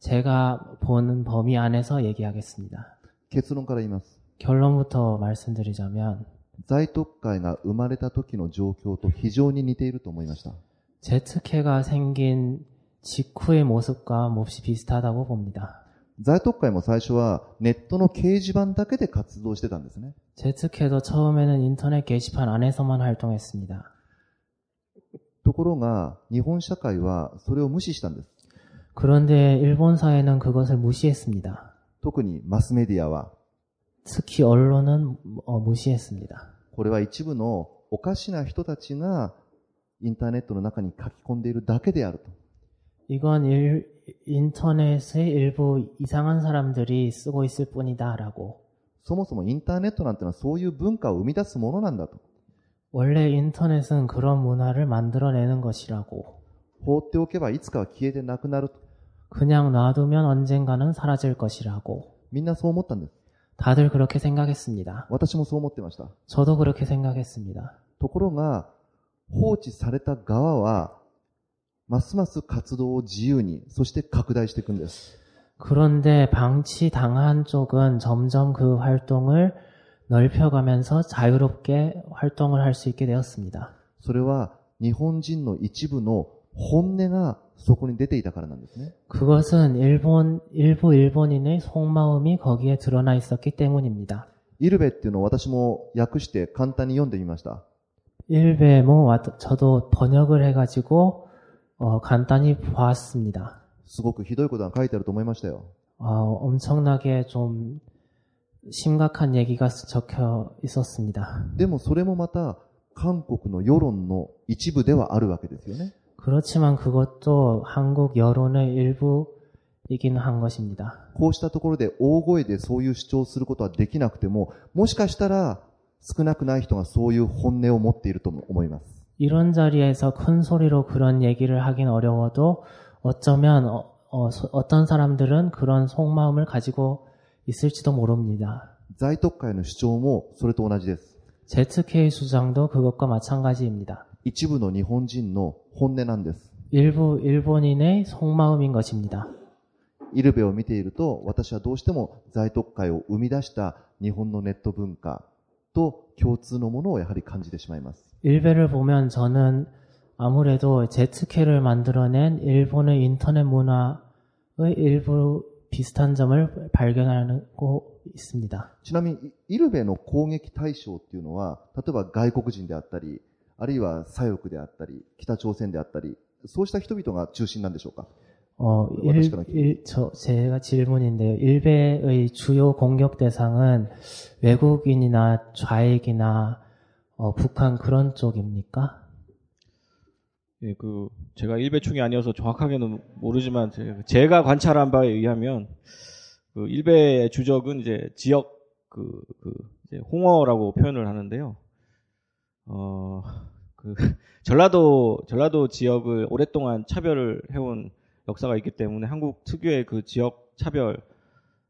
제가 보는 범위 안에서 얘기하겠습니다. 結論から言います。 결론부터 말씀드리자면, 在特会が生まれた時の状況と非常に似ていると思いました。 제트캐가 생긴 직후의 모습과 몹시 비슷하다고 봅니다. 在特会も最初はネットの掲示板だけで活動してたんですね。 제트캐도 처음에는 인터넷 게시판 안에서만 활동했습니다. ところが、日本社会はそれを無視したんです。 그런데 일본 사회는 그것을 무시했습니다. 特にマスメディアは、 특히 언론은 어, 무시했습니다. これは一部のおかしな人たちがインターネットの中に書き込んでいるだけであると。 이건 일, 인터넷의 일부 이상한 사람들이 쓰고 있을 뿐이다라고. そもそもインターネットなんてのはそういう文化を生み出すものなんだと。 원래 인터넷은 그런 문화를 만들어내는 것이라고. 放っておけばいつかは消えてなくなる 그냥 놔두면 언젠가는 사라질 것이라고. みんなそう思ったんです。 다들 그렇게 생각했습니다. 私もそう思ってました。 저도 그렇게 생각했습니다. ところが、放置された側は、 ますます活動を自由に、そして拡大していくんです。 그런데 방치당한 쪽은 점점 그 활동을 넓혀가면서 자유롭게 활동을 할 수 있게 되었습니다. それは日本人の一部の 本音がそこに出ていたからなんですね。 그것은 일본, 일부 일본인의 속마음이 거기에 드러나 있었기 때문입니다. イルベっていうのを私も訳して簡単に読んでみました。 일베모 와- 저도 번역을 해가지고 어, 간단히 보았습니다. すごくひどいことが書いてあると思いましたよ。 어, 엄청나게 좀 심각한 얘기가 적혀 있었습니다. でもそれもまた韓国の世論の一部ではあるわけですよね。 그렇지만 그것도 한국 여론의 일부이긴 한 것입니다. こうしたところで大声でそういう主張をすることはできなくても、もしかしたら少なくない人がそういう本音を持っていると思います。 이런 자리에서 큰 소리로 그런 얘기를 하긴 어려워도 어쩌면 어, 떤 사람들은 그런 속마음을 가지고 있을지도 모릅니다. 在特会の主張もそれと同じです。 ZK 수장도 그것과 마찬가지입니다. 一部の日本人の 本音なんです。 일부 일본인의 속마음인 것입니다. イルベを見ていると、私はどうしても在特会を生み出した日本のネット文化と共通のものをやはり感じてしまいます。 일베를 보면 저는 아무래도 ZK를 만들어낸 일본의 인터넷 문화의 일부 비슷한 점을 발견하고 있습니다. ちなみに、イルベの攻撃対象っていうのは、例えば外国人であったり、 あるいは左翼であったり、北朝鮮であったり、そうした人々が中心なんでしょうか 어, 일, 어떠시거나 일, 저, 제가 질문인데요. 일베의 주요 공격 대상은 외국인이나 좌익이나 어, 북한 그런 쪽입니까? 예, 그 제가 일배충이 아니어서 정확하게는 모르지만 제- 제가 관찰한 바에 의하면 그 일배의 주적은 이제 지역 그, 그 이제 홍어라고 표현을 하는데요. 어, 그 전라도 전라도 지역을 오랫동안 차별을 해온 역사가 있기 때문에 한국 특유의 그 지역 차별에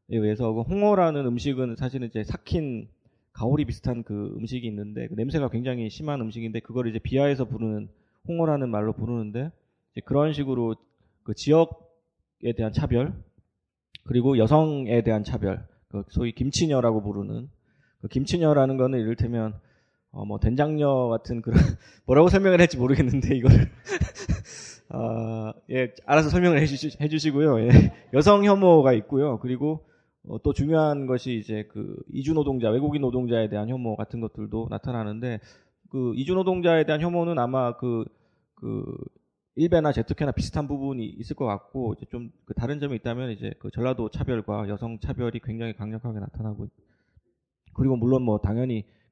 의해서 그 홍어라는 음식은 사실은 이제 삭힌 가오리 비슷한 그 음식이 있는데 그 냄새가 굉장히 심한 음식인데 그걸 이제 비하해서 부르는 홍어라는 말로 부르는데 이제 그런 식으로 그 지역에 대한 차별 그리고 여성에 대한 차별 그 소위 김치녀라고 부르는 그 김치녀라는 거는 이를테면 어 뭐 된장녀 같은 그런 뭐라고 설명을 할지 모르겠는데 이거를 아, 예, 알아서 설명을 해주시, 해주시고요. 예. 여성 혐오가 있고요. 그리고 어, 또 중요한 것이 이제 그 이주 노동자, 외국인 노동자에 대한 혐오 같은 것들도 나타나는데 그 이주 노동자에 대한 혐오는 아마 그, 그, 일베나 제트케나 비슷한 부분이 있을 것 같고, 이제 좀 그 다른 점이 있다면 이제 그 전라도 차별과 여성 차별이 굉장히 강력하게 나타나고, 그리고 물론 뭐 당연히 그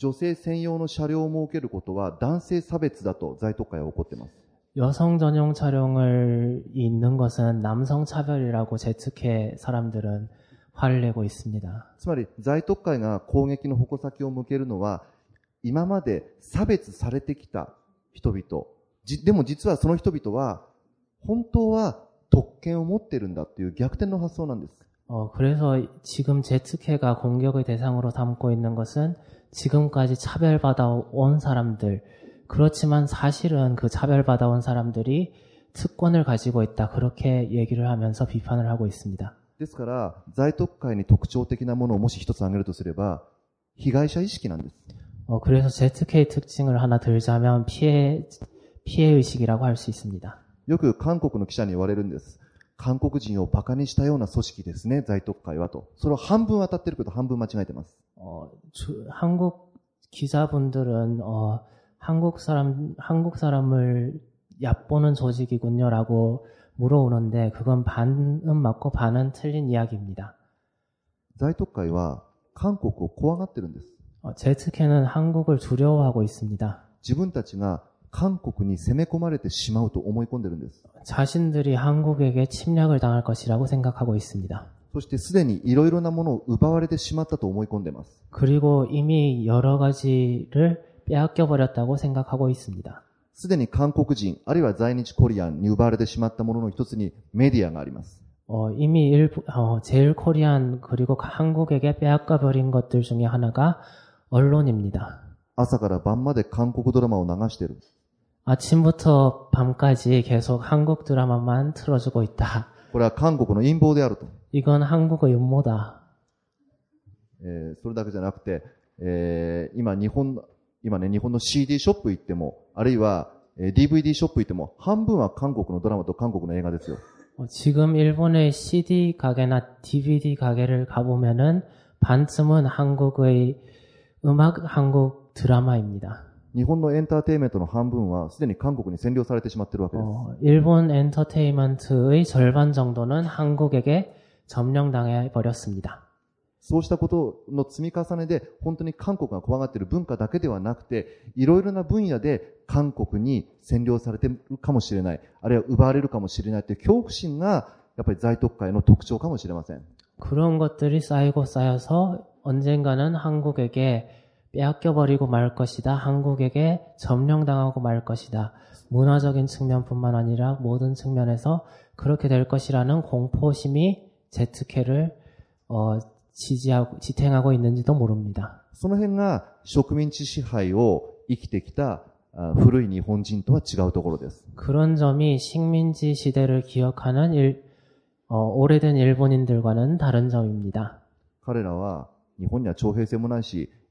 女性専用の車両を設けることは男性差別だと在特会は怒ってます。 여성 전용 차량을 있는 것은 남성 차별이라고 ZK 사람들은 화를 내고 있습니다. つまり、在特会が攻撃の矛先を向けるのは、今まで差別されてきた人々。じでも実はその人々は、本当は特権を持ってるんだっていう逆転の発想なんです。 어, 그래서 지금 ZK가 공격의 대상으로 삼고 있는 것은 지금까지 차별받아 온 사람들, 그렇지만 사실은 그 차별받아 온 사람들이 특권을 가지고 있다. 그렇게 얘기를 하면서 비판을 하고 있습니다. ですから、在特会に特徴的なものをもし一つ挙げるとすれば、被害者意識なんです。 어, 그래서 ZK 특징을 하나 들자면 피해, 피해 의식이라고 할 수 있습니다. よく韓国の記者に言われるんです。 韓国人を馬鹿にしたような組織ですね、在特会はと。それを半分当たってるけど半分間違えてます。 어, 주- 한국 기자분들은 어, 한국 사람 한국 사람을 얕보는 조직이군요라고 물어오는데 그건 반은 맞고 반은 틀린 이야기입니다. 在特会は韓国を怖がってるんです。 어, 제트케는 한국을 두려워하고 있습니다. 自分たちが 韓国に攻め込まれてしまうと思い込んでるんです。 자신들이 한국에게 침략을 당할 것이라고 생각하고 있습니다. そしてすでにいろいろなものを奪われてしまったと思い込んでます。 그리고 이미 여러 가지를 빼앗겨 버렸다고 생각하고 있습니다. すでに韓国人、あるいは在日コリアンに奪われてしまったものの一つにメディアがあります。 어, 이미 일부, 어, 제일 코리안 그리고 한국에게 빼앗겨 버린 것들 중에 하나가 언론입니다. 朝から晩まで韓国ドラマを流してる。 아침부터 밤까지 계속 한국 드라마만 틀어주고 있다. これは韓国の陰謀であると. 이건 한국의 음모다. 에, それだけじゃなくて、今日本今ね日本の CD ショップ行っても、あるいは DVD ショップ行っても、半分は韓国のドラマと韓国の映画ですよ。 지금 일본의 CD 가게나 DVD 가게를 가보면은 반쯤은 한국의 음악, 한국 드라마입니다. 日本のエンターテインメントの半分は、すでに韓国に占領されてしまってるわけです。 어, 일본 엔터테인먼트의 절반 정도는 한국에게 점령당해 버렸습니다. そうしたことの積み重ねで、本当に韓国が怖がっている文化だけではなくて、いろいろな分野で韓国に占領されているかもしれない、あるいは奪われるかもしれないという恐怖心が、やっぱり在特会の特徴かもしれません。 그런 것들이 쌓이고 쌓여서 언젠가는 한국에게 빼앗겨 버리고 말 것이다. 한국에게 점령당하고 말 것이다. 문화적인 측면뿐만 아니라 모든 측면에서 그렇게 될 것이라는 공포심이 제트케를 어, 지지하고 지탱하고 있는지도 모릅니다. その辺が植民地支配を生きてきたあ古い日本人とは違うところです。 그런 점이 식민지 시대를 기억하는 일, 어, 오래된 일본인들과는 다른 점입니다. 彼らは日本には徴兵制もないし、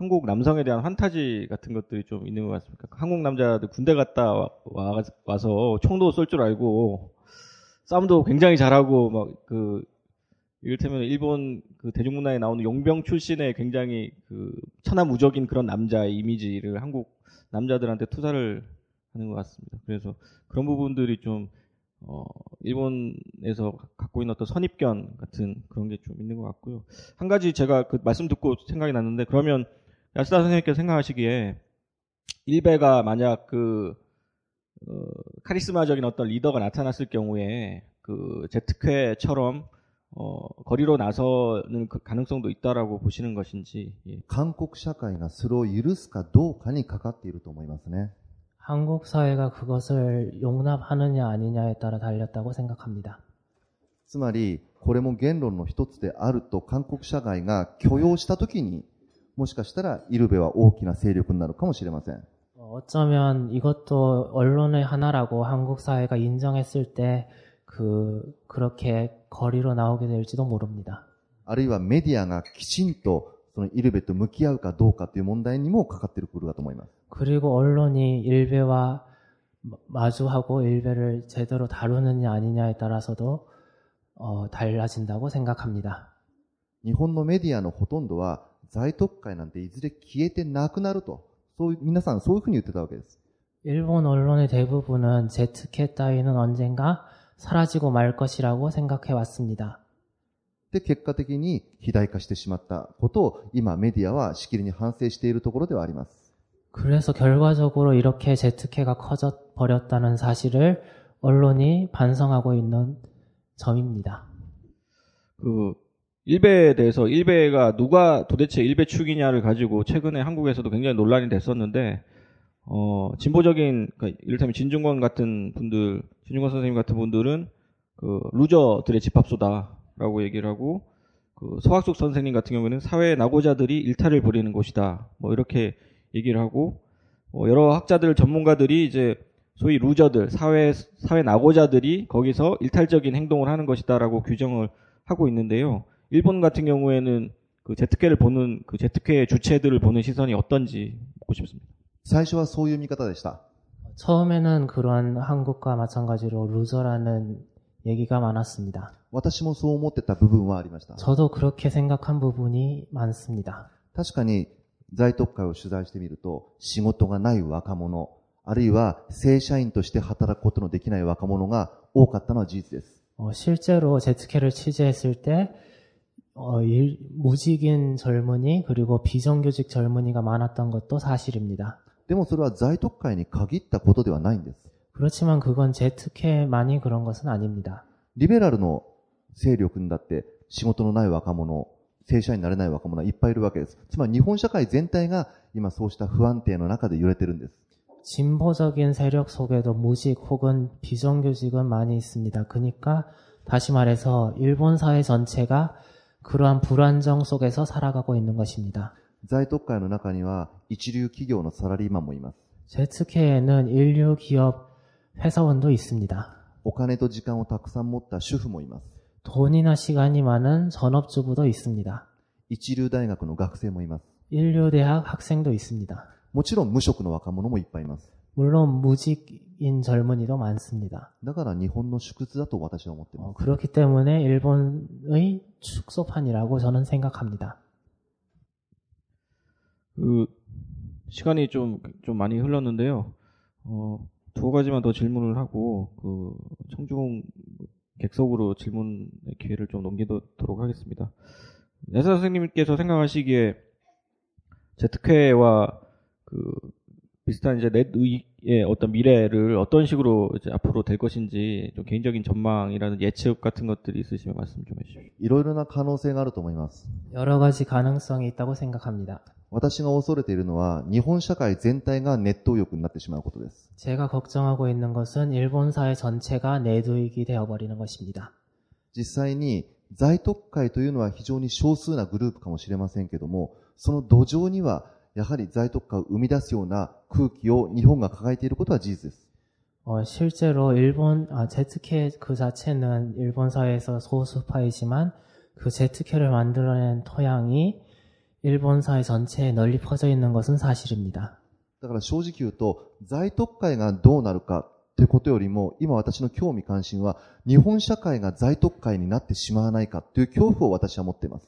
한국 남성에 대한 환타지 같은 것들이 좀 있는 것 같습니다. 한국 남자들 군대 갔다 와, 와- 와서 총도 쏠 줄 알고 싸움도 굉장히 잘하고 막 그 이를테면 일본 그 대중문화에 나오는 용병 출신의 굉장히 그 천하무적인 그런 남자의 이미지를 한국 남자들한테 투사를 하는 것 같습니다. 그래서 그런 부분들이 좀 어, 일본에서 갖고 있는 어떤 선입견 같은 그런 게 좀 있는 것 같고요. 한 가지 제가 그 말씀 듣고 생각이 났는데 그러면 야스다 선생님께서 생각하시기에 일베가 만약 그 어, 카리스마적인 어떤 리더가 나타났을 경우에 그 제트쾌처럼 어, 거리로 나서는 그 가능성도 있다라고 보시는 것인지 예. 韓国社会がそれを許すかどうかにかかっていると思いますね。 한국 사회가 그것을 용납하느냐 아니냐에 따라 달렸다고 생각합니다. つまり、これも言論の一つであると韓国社会が許容したときに、 もしかしたらイルベは大きな勢力になるかもしれません。 어, 어쩌면 이것도 언론의 하나라고 한국 사회가 인정했을 때 그, 그렇게 거리로 나오게 될지도 모릅니다. あるいはメディアがきちんとそのイルベと向き合うかどうかという問題にもかかってくるかと思います。 그리고 언론이 일베와 마- 마주하고 일베를 제대로 다루느냐 아니냐에 따라서도 어, 달라진다고 생각합니다. 日本のメディアのほとんどは 在特会なんていずれ消えてなくなると、そういう、皆さんそういうふうに言ってたわけです。 일본 언론의 대부분은 제트캣 따위는 언젠가 사라지고 말 것이라고 생각해 왔습니다. で、結果的に肥大化してしまったことを今メディアはしきりに反省しているところではあります。 그래서 결과적으로 이렇게 제트캐가 커져 버렸다는 사실을 언론이 반성하고 있는 점입니다. 그 일베에 대해서 일베가 누가 도대체 일베 충이냐를 가지고 최근에 한국에서도 굉장히 논란이 됐었는데 어 진보적인 그러니까 이를테면 진중권 같은 분들 진중권 선생님 같은 분들은 그 루저들의 집합소다라고 얘기를 하고 그 서학숙 선생님 같은 경우에는 사회 낙오자들이 일탈을 벌이는 곳이다 뭐 이렇게 얘기를 하고 어, 여러 학자들 전문가들이 이제 소위 루저들 사회 사회 낙오자들이 거기서 일탈적인 행동을 하는 것이다라고 규정을 하고 있는데요. 일본 같은 경우에는 그 제트케를 보는 그 제트케의 주체들을 보는 시선이 어떤지 묻고 싶습니다. 最初はそういう見方でした。 처음에는 그런 한국과 마찬가지로 루저라는 얘기가 많았습니다. 私もそう思ってた部分はありました。 저도 그렇게 생각한 부분이 많습니다. 確かに在特会を取材してみると、仕事がない若者、あるいは正社員として働くことのできない若者が多かったのは事実です。 어, 실제로 제트케를 취재했을 때 어, 일- 무직인 젊은이 그리고 비정규직 젊은이가 많았던 것도 사실입니다. でもそれは在特会に限ったことではないんです。 그렇지만 그건 제트케만이 그런 것은 아닙니다. リベラルの勢力にだって仕事のない若者、正社員になれない若者はいっぱいいるわけです。つまり日本社会全体が今そうした不安定の中で揺れてるんです。 진보적인 세력 속에도 무직 혹은 비정규직은 많이 있습니다. 그러니까 다시 말해서 일본 사회 전체가 그러한 불안정 속에서 살아가고 있는 것입니다. 在特会の中には一流企業のサラリーマンもいます。 제트케에는 인류 기업 회사원도 있습니다. お金と時間をたくさん持った主婦もいます。 돈이나 시간이 많은 전업주부도 있습니다. 一流大学の学生もいます。 인류대학 학생도 있습니다. もちろん無職の若者もいっぱいいます。 물론 무직인 젊은이도 많습니다. だから日本の縮図だと私は思っていま 어, す。 그렇기 때문에 일본의 축소판이라고 저는 생각합니다. 그 시간이 좀, 좀 많이 흘렀는데요. 어, 두 가지만 더 질문을 하고 그 청중 객석으로 질문 기회를 좀 넘기도록 하겠습니다. 야사 선생님께서 생각하시기에 제특회와 그 비슷한 이제 넷의 어떤 미래를 어떤 식으로 이제 앞으로 될 것인지 좀 개인적인 전망이라는 예측 같은 것들이 있으시면 말씀 좀 해주시죠. いろいろな可能性があると思います。 여러 가지 가능성이 있다고 생각합니다. 私が恐れているのは、日本社会全体がネット右翼になってしまうことです。 제가 걱정하고 있는 것은 일본 사회 전체가 내두익이 되어버리는 것입니다. 実際に、在特会というのは非常に少数なグループかもしれませんけども、その土壌には、 やはり在特会を生み出すような空気を日本が抱えていることは事実です。 어, 실제로 일본 아, 제트케 그 자체는 일본 사회에서 소수파이지만 그 제트케를 만들어낸 토양이 일본 사회 전체에 널리 퍼져 있는 것은 사실입니다. だから正直言うと、在特会がどうなるかということよりも、今私の興味関心は、日本社会が在特会になってしまわないかという恐怖を私は持っています。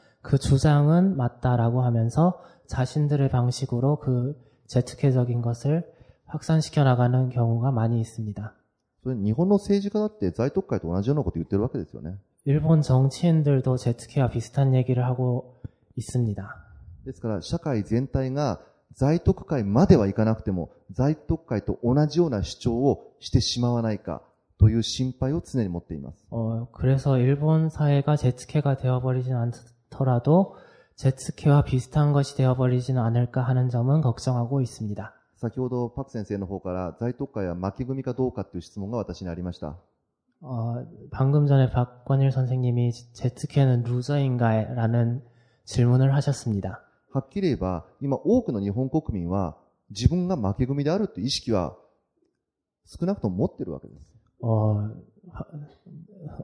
그 주장은 맞다라고 하면서 자신들의 방식으로 그 제트케적인 것을 확산시켜 나가는 경우가 많이 있습니다. それ日本の政治家だって在特会と同じようなこと言ってるわけですよね。 일본 정치인들도 제트케와 비슷한 얘기를 하고 있습니다. ですから、社会全体が在特会まではいかなくても、在特会と同じような主張をしてしまわないかという心配を常に持っています。 어, 그래서 일본 사회가 제트케가 되어버리진 않 더라도 제트케와 비슷한 것이 되어버리지는 않을까 하는 점은 걱정하고 있습니다. 先ほどパク先生の方から在特会は巻き組みかどうかという質問が私にありました。 어, 방금 전에 박권일 선생님이 제트케는 루저인가라는 질문을 하셨습니다. はっきり言えば、今多くの日本国民は自分が負け組であるという意識は少なくとも持ってるわけです。 어, 하-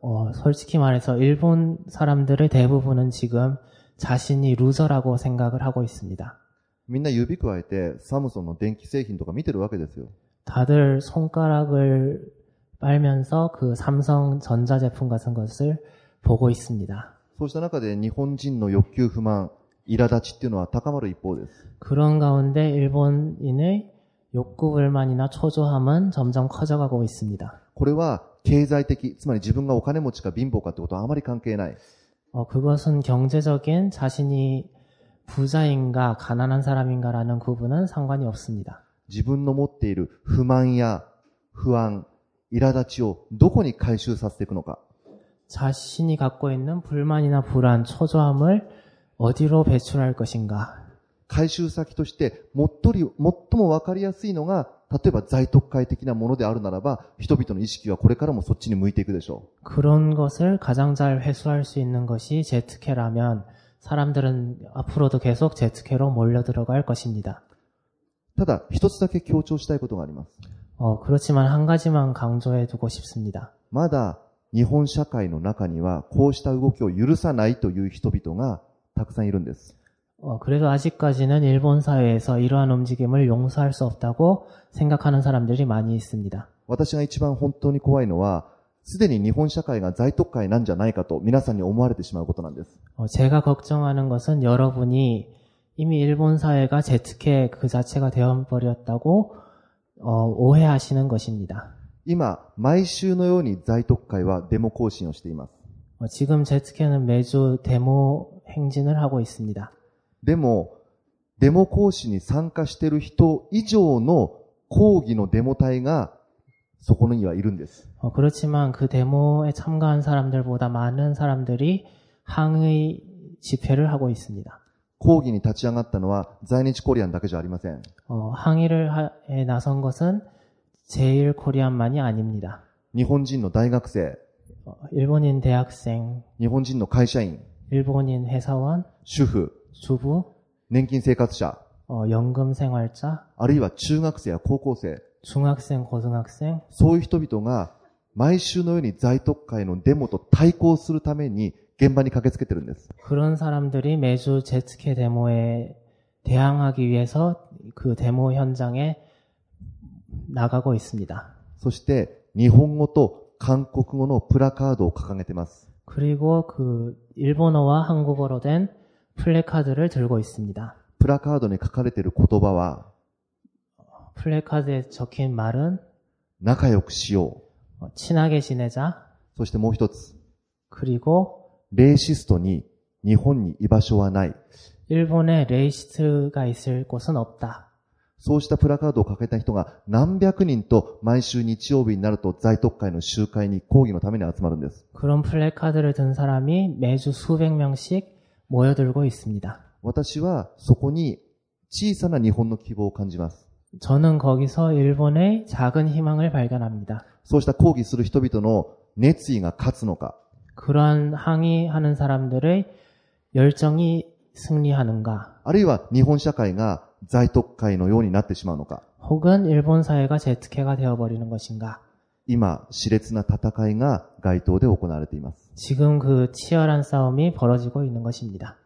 어, 솔직히 말해서 일본 사람들의 대부분은 지금 자신이 루저라고 생각을 하고 있습니다. みんな指くわえてサムソンの電気製品とか見てるわけですよ。 다들 손가락을 빨면서 그 삼성 전자제품 같은 것을 보고 있습니다. そうした中で日本人の欲求不満、苛立ちっていうのは高まる一方です。 그런 가운데 일본인의 욕구 불만이나 초조함은 점점 커져가고 있습니다. これは 経済的、つまり自分がお金持ちか貧乏かってことはあまり関係ない。 어, 그것은 경제적인 자신이 부자인가 가난한 사람인가라는 구분은 상관이 없습니다. 自分の持っている不満や不安、苛立ちをどこに回収させていくのか。 자신이 갖고 있는 불만이나 불안, 초조함을 어디로 배출할 것인가. 回収先として最も最もわかりやすいのが 例えば在特会的なものであるならば、人々の意識はこれからもそっちに向いていくでしょ 그런 것을 가장 잘 회수할 수 있는 것이 제트케라면 사람들은 앞으로도 계속 제트케로 몰려 들어갈 것입니다. う。ただ、一つだけ強調したいことがあります。 어, 그렇지만 한 가지만 강조해 두고 싶습니다. まだ日本社会の中にはこうした動きを許さないという人々がたくさんいるんです。 어, 그래도 아직까지는 일본 사회에서 이러한 움직임을 용서할 수 없다고 생각하는 사람들이 많이 있습니다. 私が一番本当に怖いのは、すでに日本社会が在特会なんじゃないかと皆さんに思われてしまうことなんです。 어, 제가 걱정하는 것은 여러분이 이미 일본 사회가 제트케 그 자체가 되어버렸다고 어, 오해하시는 것입니다. 今、毎週のように在特会はデモ行進をしています。 어, 지금 제트케는 매주 데모 행진을 하고 있습니다. でも、デモ行進に参加している人以上の抗議のデモ隊がそこにはいるんです。 어, 그렇지만 그 데모에 참가한 사람들보다 많은 사람들이 항의 집회를 하고 있습니다. 抗議に立ち上がったのは在日コリアンだけじゃありません。 어, 항의를 하- 에 나선 것은 제일 코리안만이 아닙니다. 日本人の大学生、 어, 일본인 대학생, 日本人の会社員、 일본인 회사원, 主婦、 주부, 年金生活者、 어, 연금 생활자, あるいは中学生や高校生、 중학생, 고등학생, そういう人々が毎週のように在特会のデモと対抗するために現場に駆けつけてるんです。 그런 사람들이 매주 제트케 데모에 대항하기 위해서 그 데모 현장에 나가고 있습니다. そして日本語と韓国語のプラカードを掲げてます。 그리고 그 일본어와 한국어로 된 플래카드를 들고 있습니다. プラカードに書かれている言葉は、 플래카드에 적힌 말은 仲良くしよ 어, 친하게 지내자. う。そしてもう一つ、 그리고 レイシストに日本に居場所はない。 일본에 레이시스트가 있을 곳은 없다. そうしたプラカードを掲げた人が何百人と毎週日曜日になると在特会の集会に抗議のために集まるんです。 그런 플래카드를 든 사람이 매주 수백 명씩 모여들고 있습니다. 私はそこに小さな日本の希望を感じます。 저는 거기서 일본의 작은 희망을 발견합니다. そうした抗議する人々の熱意が勝つのか、 그러한 항의하는 사람들의 열정이 승리하는가, あるいは日本社会が在特会のようになってしまうのか、 혹은 일본 사회가 제트케가 되어버리는 것인가. 今、熾烈な戦いが街頭で行われています。 지금 그 치열한 싸움이 벌어지고 있는 것입니다.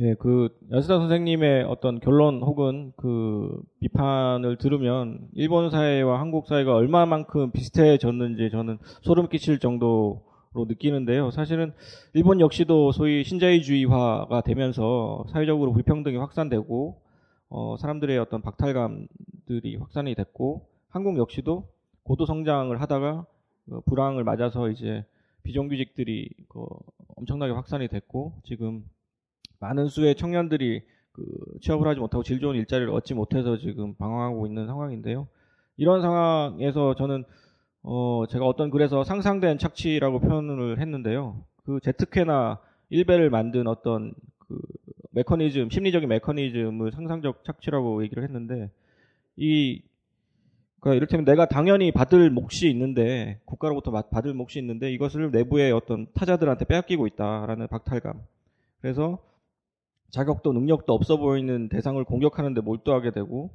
예, 그 야스다 선생님의 어떤 결론 혹은 그 비판을 들으면 일본 사회와 한국 사회가 얼마만큼 비슷해졌는지 저는 소름 끼칠 정도로 느끼는데요. 사실은 일본 역시도 소위 신자유주의화가 되면서 사회적으로 불평등이 확산되고 어, 사람들의 어떤 박탈감들이 확산이 됐고 한국 역시도 고도 성장을 하다가 어, 불황을 맞아서 이제 비정규직들이 그 엄청나게 확산이 됐고 지금 많은 수의 청년들이 그 취업을 하지 못하고 질 좋은 일자리를 얻지 못해서 지금 방황하고 있는 상황인데요. 이런 상황에서 저는 어 제가 어떤 글에서 상상된 착취라고 표현을 했는데요. 그 제트케나 일베를 만든 어떤 그 메커니즘, 심리적인 메커니즘을 상상적 착취라고 얘기를 했는데 이 그러니까 이를테면 내가 당연히 받을 몫이 있는데 국가로부터 마- 받을 몫이 있는데 이것을 내부의 어떤 타자들한테 빼앗기고 있다라는 박탈감. 그래서 자격도 능력도 없어 보이는 대상을 공격하는데 몰두하게 되고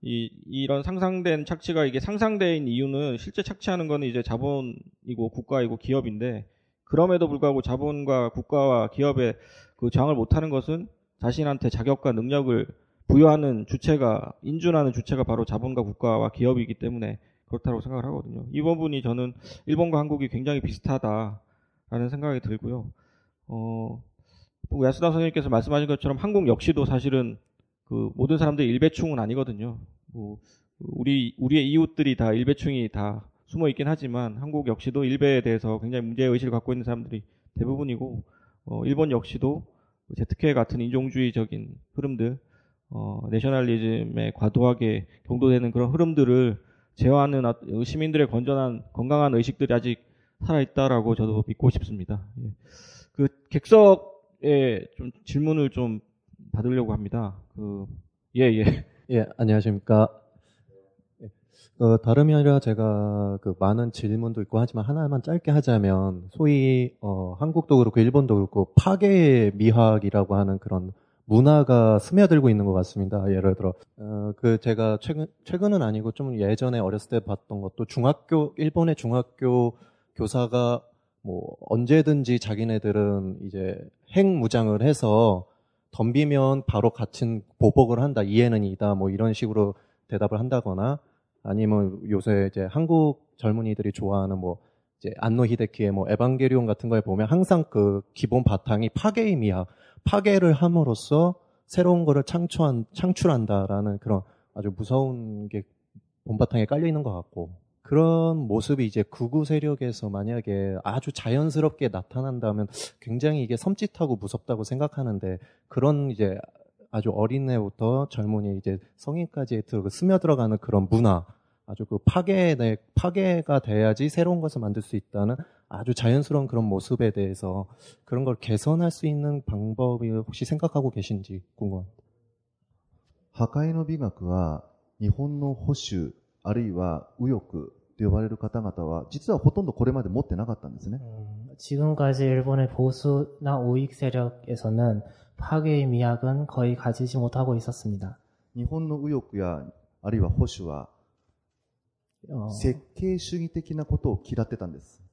이 이런 상상된 착취가 이게 상상된 이유는 실제 착취하는 거는 이제 자본이고 국가이고 기업인데 그럼에도 불구하고 자본과 국가와 기업의 그 저항을 못하는 것은 자신한테 자격과 능력을 부여하는 주체가 인준하는 주체가 바로 자본과 국가와 기업이기 때문에 그렇다고 생각을 하거든요. 이 부분이 저는 일본과 한국이 굉장히 비슷하다라는 생각이 들고요. 어, 뭐 야스다 선생님께서 말씀하신 것처럼 한국 역시도 사실은 그 모든 사람들이 일배충은 아니거든요. 뭐 우리 우리의 이웃들이 다 일배충이 다 숨어 있긴 하지만 한국 역시도 일배에 대해서 굉장히 문제 의식을 갖고 있는 사람들이 대부분이고 어, 일본 역시도 제트케 같은 인종주의적인 흐름들, 어, 내셔널리즘에 과도하게 경도되는 그런 흐름들을 제어하는 어- 시민들의 건전한 건강한 의식들이 아직 살아 있다라고 저도 믿고 싶습니다. 예. 그 객석에 좀 질문을 좀 받으려고 합니다. 그 예, 예. 예, 안녕하십니까. 어, 다름이 아니라 제가 그 많은 질문도 있고 하지만 하나만 짧게 하자면 소위 어, 한국도 그렇고 일본도 그렇고 파괴의 미학이라고 하는 그런 문화가 스며들고 있는 것 같습니다. 예를 들어 어, 그 제가 최근 최근은 아니고 좀 예전에 어렸을 때 봤던 것도 중학교 일본의 중학교 교사가 뭐 언제든지 자기네들은 이제 핵무장을 해서 덤비면 바로 같은 보복을 한다. 이해는 이다. 뭐 이런 식으로 대답을 한다거나 아니면 요새 이제 한국 젊은이들이 좋아하는 뭐 이제 안노 히데키의 뭐 에반게리온 같은 거에 보면 항상 그 기본 바탕이 미학, 파괴를 함으로써 새로운 거를 창출한, 창출한다라는 그런 아주 무서운 게 본바탕에 깔려 있는 것 같고 그런 모습이 이제 극우 세력에서 만약에 아주 자연스럽게 나타난다면 굉장히 이게 섬찟하고 무섭다고 생각하는데 그런 이제 아주 어린애부터 젊은이 이제 성인까지 들어 스며들어가는 그런 문화 아주 그 파괴 내 파괴가 돼야지 새로운 것을 만들 수 있다는 아주 자연스러운 그런 모습에 대해서 그런 걸 개선할 수 있는 방법이 혹시 생각하고 계신지 궁금합니다. 破壊の美学は日本の保守あるいは右翼と呼ばれる方々は実はほとんどこれまで持ってなかったんですね。 음, 지금까지 일본의 보수나 우익 세력에서는 파괴의 미학은 거의 가지지 못하고 있었습니다. 日本の右翼やあるいは保守は 어, 設計主義的なことを嫌ってたんです。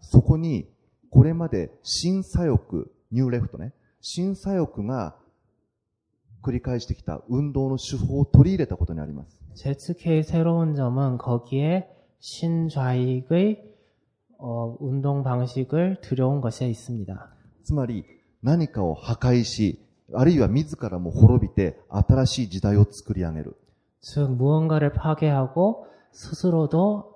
そこにこれまで新左翼、ニューレフトね、新左翼が繰り返してきた運動の手法を取り入れたことにあります。 제츠케의 새로운 점은 거기에 신좌익의 어, 운동 방식을 들여온 것에 있습니다. つまり、何かを破壊し、あるいは自らも滅びて、新しい時代を作り上げる。 즉 무언가를 파괴하고 스스로도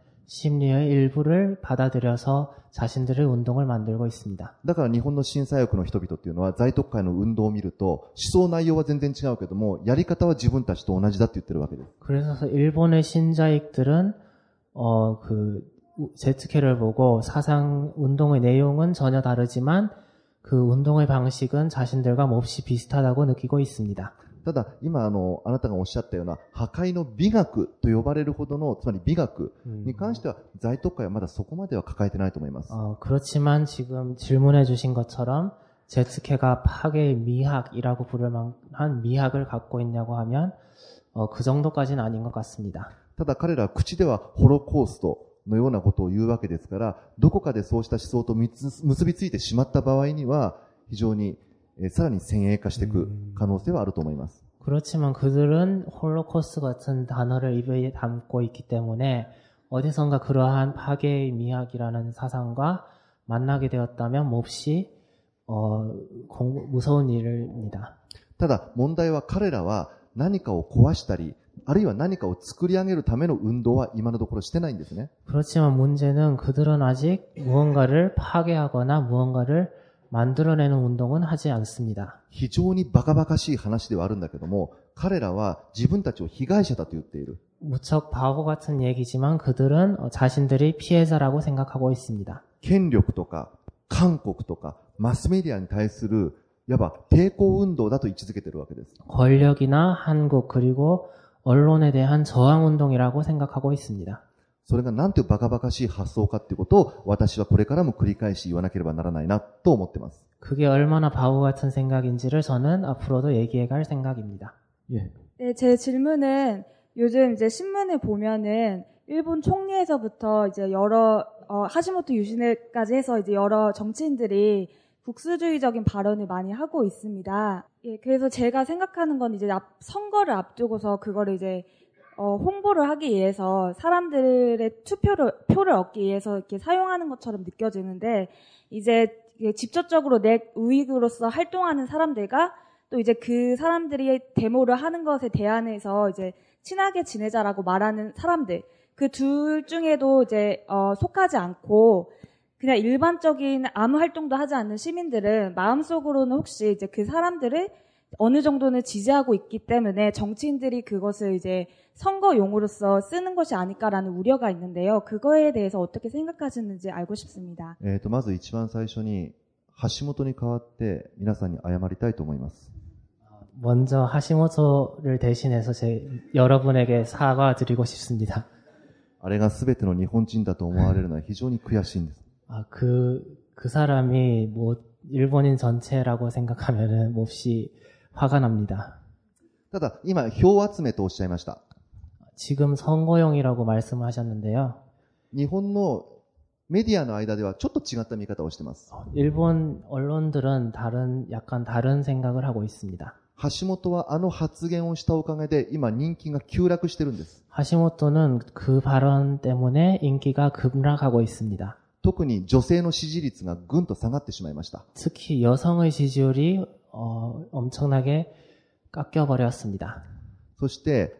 심리의 일부를 받아들여서 자신들의 운동을 만들고 있습니다. だから日本の新左翼の人々っていうのは在特会の運動を見ると、思想内容は全然違うけども、やり方は自分たちと同じだって言ってるわけです。 그래서 일본의 신자익들은 어 그 제츠케를 보고 사상 운동의 내용은 전혀 다르지만 그 운동의 방식은 자신들과 몹시 비슷하다고 느끼고 있습니다. ただ、今あの、あなたがおっしゃったような破壊の美学と呼ばれるほどの、つまり美学に関しては、在特会はまだそこまでは抱えてないと思います。 어, 그렇지만 지금 질문해 주신 것처럼 제츠케가 파괴의 미학이라고 부를 만한 미학을 갖고 있냐고 하면 어, 그 정도까지는 아닌 것 같습니다. ただ彼らは口ではホロコーストのようなことを言うわけですから、どこかでそうした思想と結結びついてしまった場合には、非常に、えー さらに先鋭化していく可能性はあると思います。 그렇지만 그들은 홀로코스트 같은 단어를 입에 담고 있기 때문에 어디선가 그러한 파괴의 미학이라는 사상과 만나게 되었다면 몹시 어, 공- 무서운 일입니다. ただ問題は彼らは何かを壊したり、あるいは何かを作り上げるための運動は今のところしてないんですね。 그렇지만 문제는 그들은 아직 무언가를 파괴하거나 무언가를 만들어내는 운동은 하지 않습니다. 非常にバカバカしい話ではあるんだけども、彼らは自分たちを被害者だと言っている。 무척 바보 같은 얘기지만 그들은 어, 자신들이 피해자라고 생각하고 있습니다. 権力とか、韓国とか、マスメディアに対する、いわば抵抗運動だと位置づけているわけです。 권력이나 한국 그리고 언론에 대한 저항 운동이라고 생각하고 있습니다. それがなんていうバカバカしい発想かっていうことを私はこれからも繰り返し言わなければならないなと思ってます。 그게 얼마나 바보 같은 생각인지를 저는 앞으로도 얘기해 갈 생각입니다. 예. 네, 제 질문은 요즘 이제 신문에 보면은 일본 총리에서부터 이제 여러 어, 하시모토 유시네까지 해서 이제 여러 정치인들이 국수주의적인 발언을 많이 하고 있습니다. 예, 그래서 제가 생각하는 건 이제 앞- 선거를 앞두고서 그거를 이제 어, 홍보를 하기 위해서 사람들의 투표를 표를 얻기 위해서 이렇게 사용하는 것처럼 느껴지는데 이제 직접적으로 내 우익으로서 활동하는 사람들과 또 이제 그 사람들이 데모를 하는 것에 대안해서 이제 친하게 지내자라고 말하는 사람들 그 둘 중에도 이제 어, 속하지 않고 그냥 일반적인 아무 활동도 하지 않는 시민들은 마음속으로는 혹시 이제 그 사람들을 어느 정도는 지지하고 있기 때문에 정치인들이 그것을 이제 선거용으로서 쓰는 것이 아닐까라는 우려가 있는데요. 그거에 대해서 어떻게 생각하시는지 알고 싶습니다. えっ、と、まず一番最初に、橋本に代わって皆さんに謝りたいと思います。 먼저 하시모토를 대신해서 제 여러분에게 사과드리고 싶습니다. あれが全ての日本人だと思われるのは非常に悔しいんです。 아, 그, 그 사람이 뭐, 일본인 전체라고 생각하면은 몹시 화가 납니다. ただ、今、票集めとおっしゃいました。 지금 선거용이라고 말씀하셨는데요. 日本のメディアの間ではちょっと違った見方をしてます。 일본 언론들은 다른, 약간 다른 생각을 하고 있습니다. 橋本はあの発言をしたおかげで今人気が急落してるんです。 하시모토는 그 발언 때문에 인기가 급락하고 있습니다. 特に女性の支持率がぐんと下がってしまいました。 특히 여성의 지지율이 어, 엄청나게 깎여버렸습니다. そして、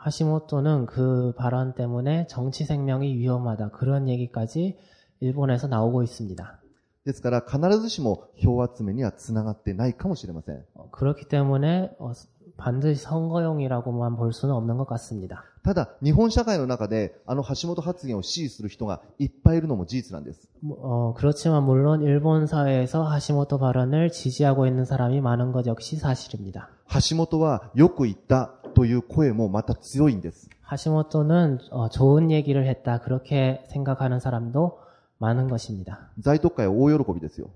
하시모토는 그 발언 때문에 정치 생명이 위험하다 그런 얘기까지 일본에서 나오고 있습니다. ですから必ずしも票集めにはつながってないかもしれません。 어, 그렇기 때문에 어, 반드시 선거용이라고만 볼 수는 없는 것 같습니다. ただ、日本社会の中であの橋本発言を支持する人がいっぱいいるのも事実なんです。 어, 그렇지만 물론 일본 사회에서 하시모토 발언을 지지하고 있는 사람이 많은 것 역시 사실입니다. 橋本はよく言った という声もまた強いんです。 하시모토는 어, 좋은 얘기를 했다 그렇게 생각하는 사람도 많은 것입니다. 在特会は大喜びですよ。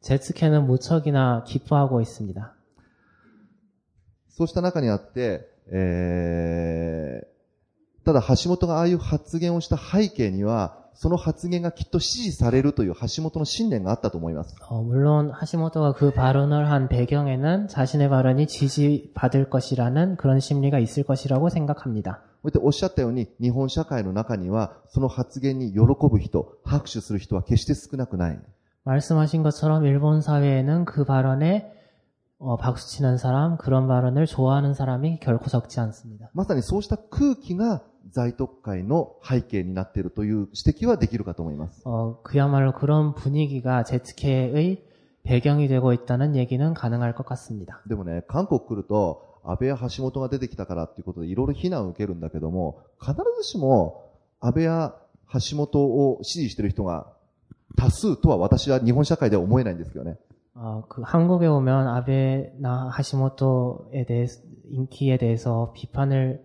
제츠케는 무척이나 기뻐하고 있습니다. そうした中にあって、えー、ただ橋本がああいう発言をした背景には、 その発言がきっと支持されるという橋本の信念があったと思います。 어, 물론 하시모토가 그 발언을 한 배경에는 자신의 발언이 지지받을 것이라는 그런 심리가 있을 것이라고 생각합니다. こうやっておっしゃったように、日本社会の中には、その発言に喜ぶ人、拍手する人は決して少なくない。 말씀하신 것처럼 일본 사회에는 그 발언에 어, 박수치는 사람, 그런 발언을 좋아하는 사람이 결코 적지 않습니다. まさにそうした空気が 在特会の背景になっているという指摘はできるかと思います。 어, 그야말로 그런 분위기가 제츠케의 배경이 되고 있다는 얘기는 가능할 것 같습니다. でもね、韓国来ると、安倍や橋本が出てきたからっていうことでいろいろ非難を受けるんだけども、必ずしも安倍や橋本を支持している人が多数とは私は日本社会では思えないんですけどね。 어, 그 한국에 오면 아베나 하시모토에 대해 인기에 대해서 비판을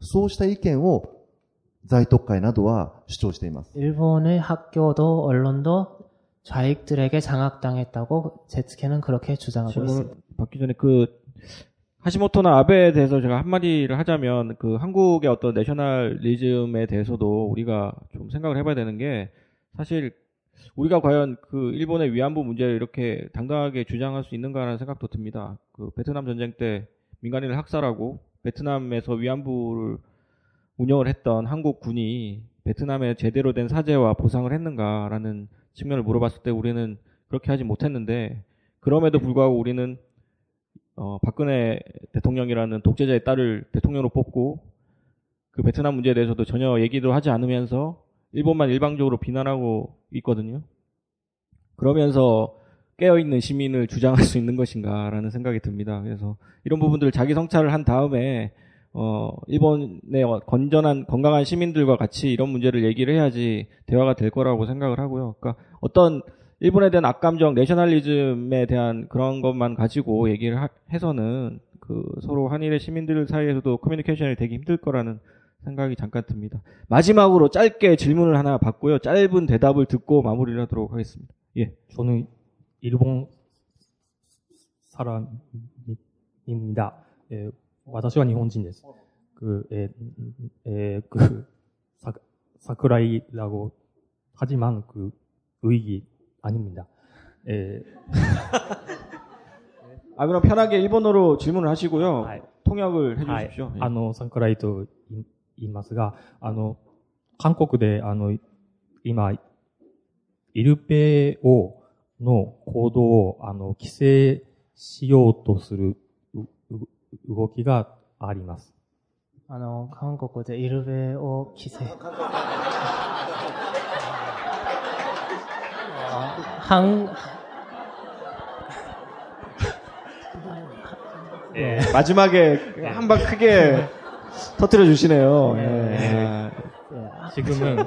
そうした意見を在特会などは主張しています。 일본의 학교도 언론도 좌익들에게 장악당했다고 제트케는 그렇게 주장하고 질문 있습니다. 받기 전에 그 하시모토나 아베에 대해서 제가 한마디를 하자면 그 한국의 어떤 내셔널리즘에 대해서도 우리가 좀 생각을 해봐야 되는 게 사실 우리가 과연 그 일본의 위안부 문제를 이렇게 당당하게 주장할 수 있는가라는 생각도 듭니다. 그 베트남 전쟁 때 민간인을 학살하고 베트남에서 위안부를 운영을 했던 한국 군이 베트남에 제대로 된 사죄와 보상을 했는가라는 측면을 물어봤을 때 우리는 그렇게 하지 못했는데 그럼에도 불구하고 우리는 어, 박근혜 대통령이라는 독재자의 딸을 대통령으로 뽑고 그 베트남 문제에 대해서도 전혀 얘기도 하지 않으면서 일본만 일방적으로 비난하고 있거든요. 그러면서 깨어있는 시민을 주장할 수 있는 것인가라는 생각이 듭니다. 그래서 이런 부분들을 자기 성찰을 한 다음에 어, 일본의 건전한 건강한 시민들과 같이 이런 문제를 얘기를 해야지 대화가 될 거라고 생각을 하고요. 그러니까 어떤 일본에 대한 악감정, 내셔널리즘에 대한 그런 것만 가지고 얘기를 하, 해서는 그 서로 한일의 시민들 사이에서도 커뮤니케이션이 되기 힘들 거라는 생각이 잠깐 듭니다. 마지막으로 짧게 질문을 하나 받고요. 짧은 대답을 듣고 마무리를 하도록 하겠습니다. 예. 저는 일본 사람입니다. 예, 私は日本人です。그, 에, 에, 그, 사, 사쿠라이라고 하지만 그 의기 아닙니다. 에. 아, 그럼 편하게 일본어로 질문을 하시고요. 통역을 해 주십시오. あの、サクライと言いますが、あの、韓国で、あの、今、イルペオ の行動を、あの、規制しようとする動きがあります。あの、韓国でイルベを規制。한 예. 마지막에 한 방 크게 터뜨려 주시네요. 예. 지금은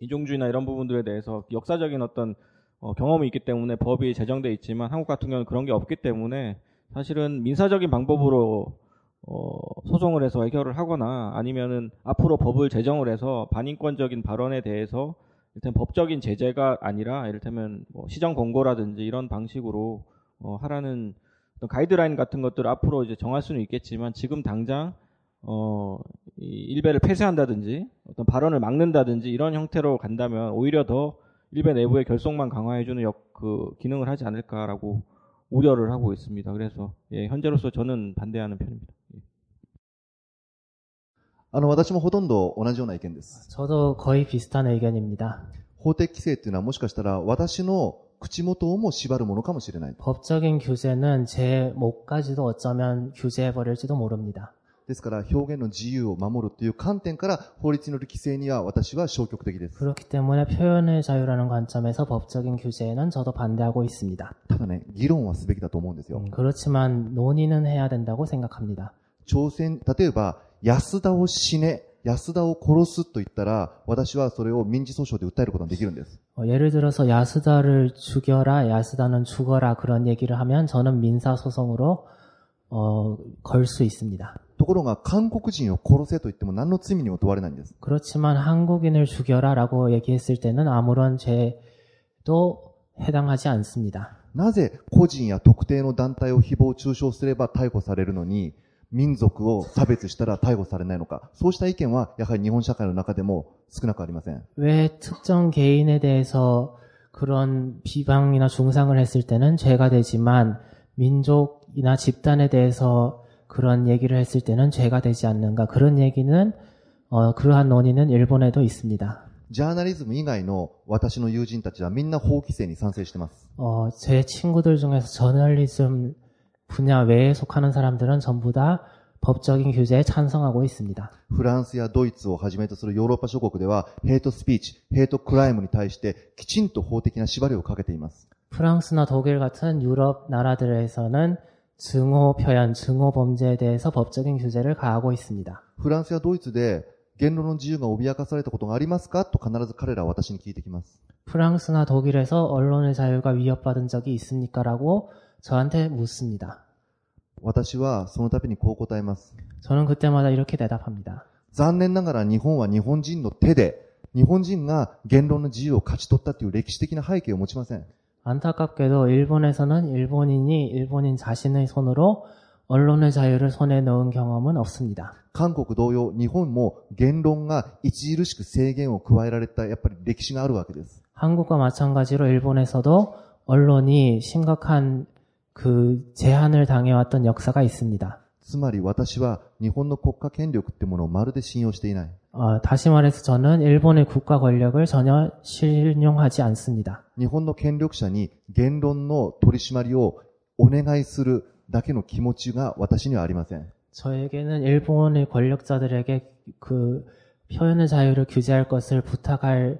인종주의나 이런 부분들에 대해서 역사적인 어떤 어, 경험이 있기 때문에 법이 제정돼 있지만 한국 같은 경우는 그런 게 없기 때문에 사실은 민사적인 방법으로 어, 소송을 해서 해결을 하거나 아니면은 앞으로 법을 제정을 해서 반인권적인 발언에 대해서 일단 법적인 제재가 아니라 이를테면 뭐 시정 권고라든지 이런 방식으로 어, 하라는 가이드라인 같은 것들 을 앞으로 이제 정할 수는 있겠지만 지금 당장 어, 이 일베를 폐쇄한다든지 어떤 발언을 막는다든지 이런 형태로 간다면 오히려 더 일베 내부의 결속만 강화해주는 역, 그 기능을 하지 않을까라고 우려를 하고 있습니다. 그래서 예, 현재로서 저는 반대하는 편입니다. あの、私もほとんど同じような意見です。 저도 거의 비슷한 의견입니다. 法的規制っていうのはもしかしたら私の口元をも縛るものかもしれない。 법적인 규제는 제 목까지도 어쩌면 규제해버릴지도 모릅니다. ですから表現の自由を守るという観点から法律による規制には私は消極的です。 그렇기 때문에 표현의 자유라는 관점에서 법적인 규제에는 저도 반대하고 있습니다. ただね、議論はすべきだと思うんですよ。 그렇지만 논의는 해야 된다고 생각합니다. 朝鮮、例えば、安田を死ね、安田を殺すと言ったら、私はそれを民事訴訟で訴えることができるんです。 어, 예를 들어서 야스다를 죽여라, 야스다는 죽어라 그런 얘기를 하면 저는 민사소송으로 어, 걸 수 있습니다. ところが、韓国人を殺せと言っても何の罪にも問われないんです。 그렇지만 한국인을 죽여라라고 얘기했을 때는 아무런 죄도 해당하지 않습니다. なぜ個人や特定の団体を誹謗中傷すれば逮捕されるのに、民族を差別したら逮捕されないのか。そうした意見は、やはり日本社会の中でも少なくありません。 왜 특정 개인에 대해서 그런 비방이나 중상을 했을 때는 죄가 되지만 민족이나 집단에 대해서 그런 얘기를 했을 때는 죄가 되지 않는가 그런 얘기는 어, 그러한 논의는 일본에도 있습니다. ジャーナリズム以外の私の友人たちはみんな法規制に賛成してます。어 제 친구들 중에서 저널리즘 분야 외에 속하는 사람들은 전부 다 법적인 규제에 찬성하고 있습니다. フランスやドイツをはじめとするヨーロッパ諸国でヘイトスピーチ, ヘイトクライムに対してきちんと法的な縛りをかけています. 프랑스나 독일 같은 유럽 나라들에서는 증오 표현, 증오 범죄에 대해서 법적인 규제를 가하고 있습니다. フランスやドイツで言論の自由が脅かされたことがありますかと必ず彼らは私に聞いてきます。 프랑스나 독일에서 언론의 자유가 위협받은 적이 있습니까? 라고 저한테 묻습니다. 私はその度にこう答えます。 저는 그때마다 이렇게 대답합니다. 残念ながら日本は日本人の手で、日本人が言論の自由を勝ち取ったという歴史的な背景を持ちません。 안타깝게도 일본에서는 일본인이 일본인 자신의 손으로 언론의 자유를 손에 넣은 경험은 없습니다. 韓国同様、日本も言論が著しく制限を加えられた、やっぱり歴史があるわけです。 한국과 마찬가지로 일본에서도 언론이 심각한 그 제한을 당해왔던 역사가 있습니다. つまり私は日本の国家権力ってものをまるで信用していない。 어, 다시 말해서 저는 일본의 국가 권력을 전혀 신용하지 않습니다. 日本の権力者に言論の取り締まりをお願いするだけの気持ちが私にはありません。 저에게는 일본의 권력자들에게 그 표현의 자유를 규제할 것을 부탁할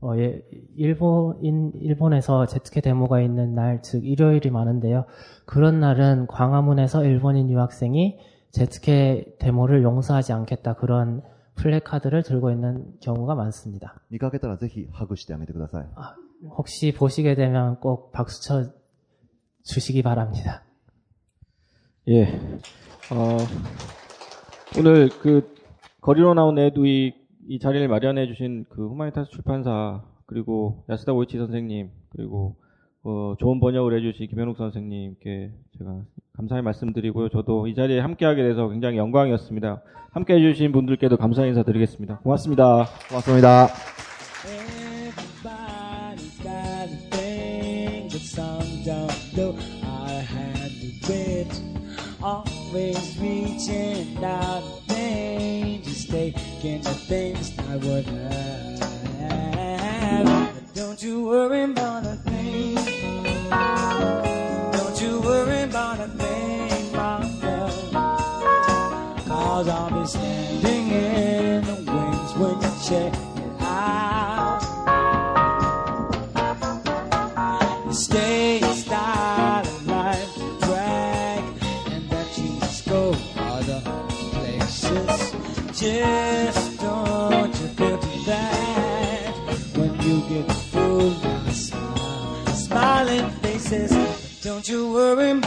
어, 예, 일본인, 일본에서 제트케 데모가 있는 날, 즉, 일요일이 많은데요. 그런 날은 광화문에서 일본인 유학생이 제트케 데모를 용서하지 않겠다. 그런 플래카드를 들고 있는 경우가 많습니다. 見かけたらぜひハグしてあげてください。 혹시 보시게 되면 꼭 박수 쳐 주시기 바랍니다. 예. 어, 오늘 그 거리로 나온 애두이 이 자리를 마련해 주신 그 후마니타스 출판사 그리고 야스다 오이치 선생님 그리고 어, 좋은 번역을 해주신 김현욱 선생님께 제가 감사의 말씀드리고요. 저도 이 자리에 함께하게 돼서 굉장히 영광이었습니다. 함께해 주신 분들께도 감사 인사 드리겠습니다. 고맙습니다. 고맙습니다. Taking the things I would have. But don't you worry about a to worry.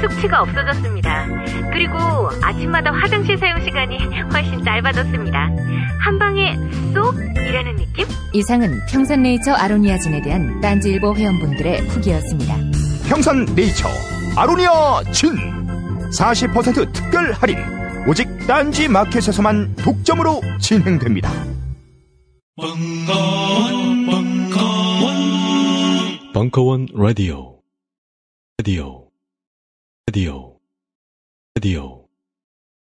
숙취가 없어졌습니다. 그리고 아침마다 화장실 사용 시간이 훨씬 짧아졌습니다. 한 방에 쏙 이라는 느낌? 이상은 평산네이처 아로니아진에 대한 딴지일보 회원분들의 후기였습니다. 평산네이처 아로니아 진 40% 특별 할인 오직 딴지 마켓에서만 독점으로 진행됩니다. 벙커원, 벙커원, 벙커원 라디오. 라디오. radio.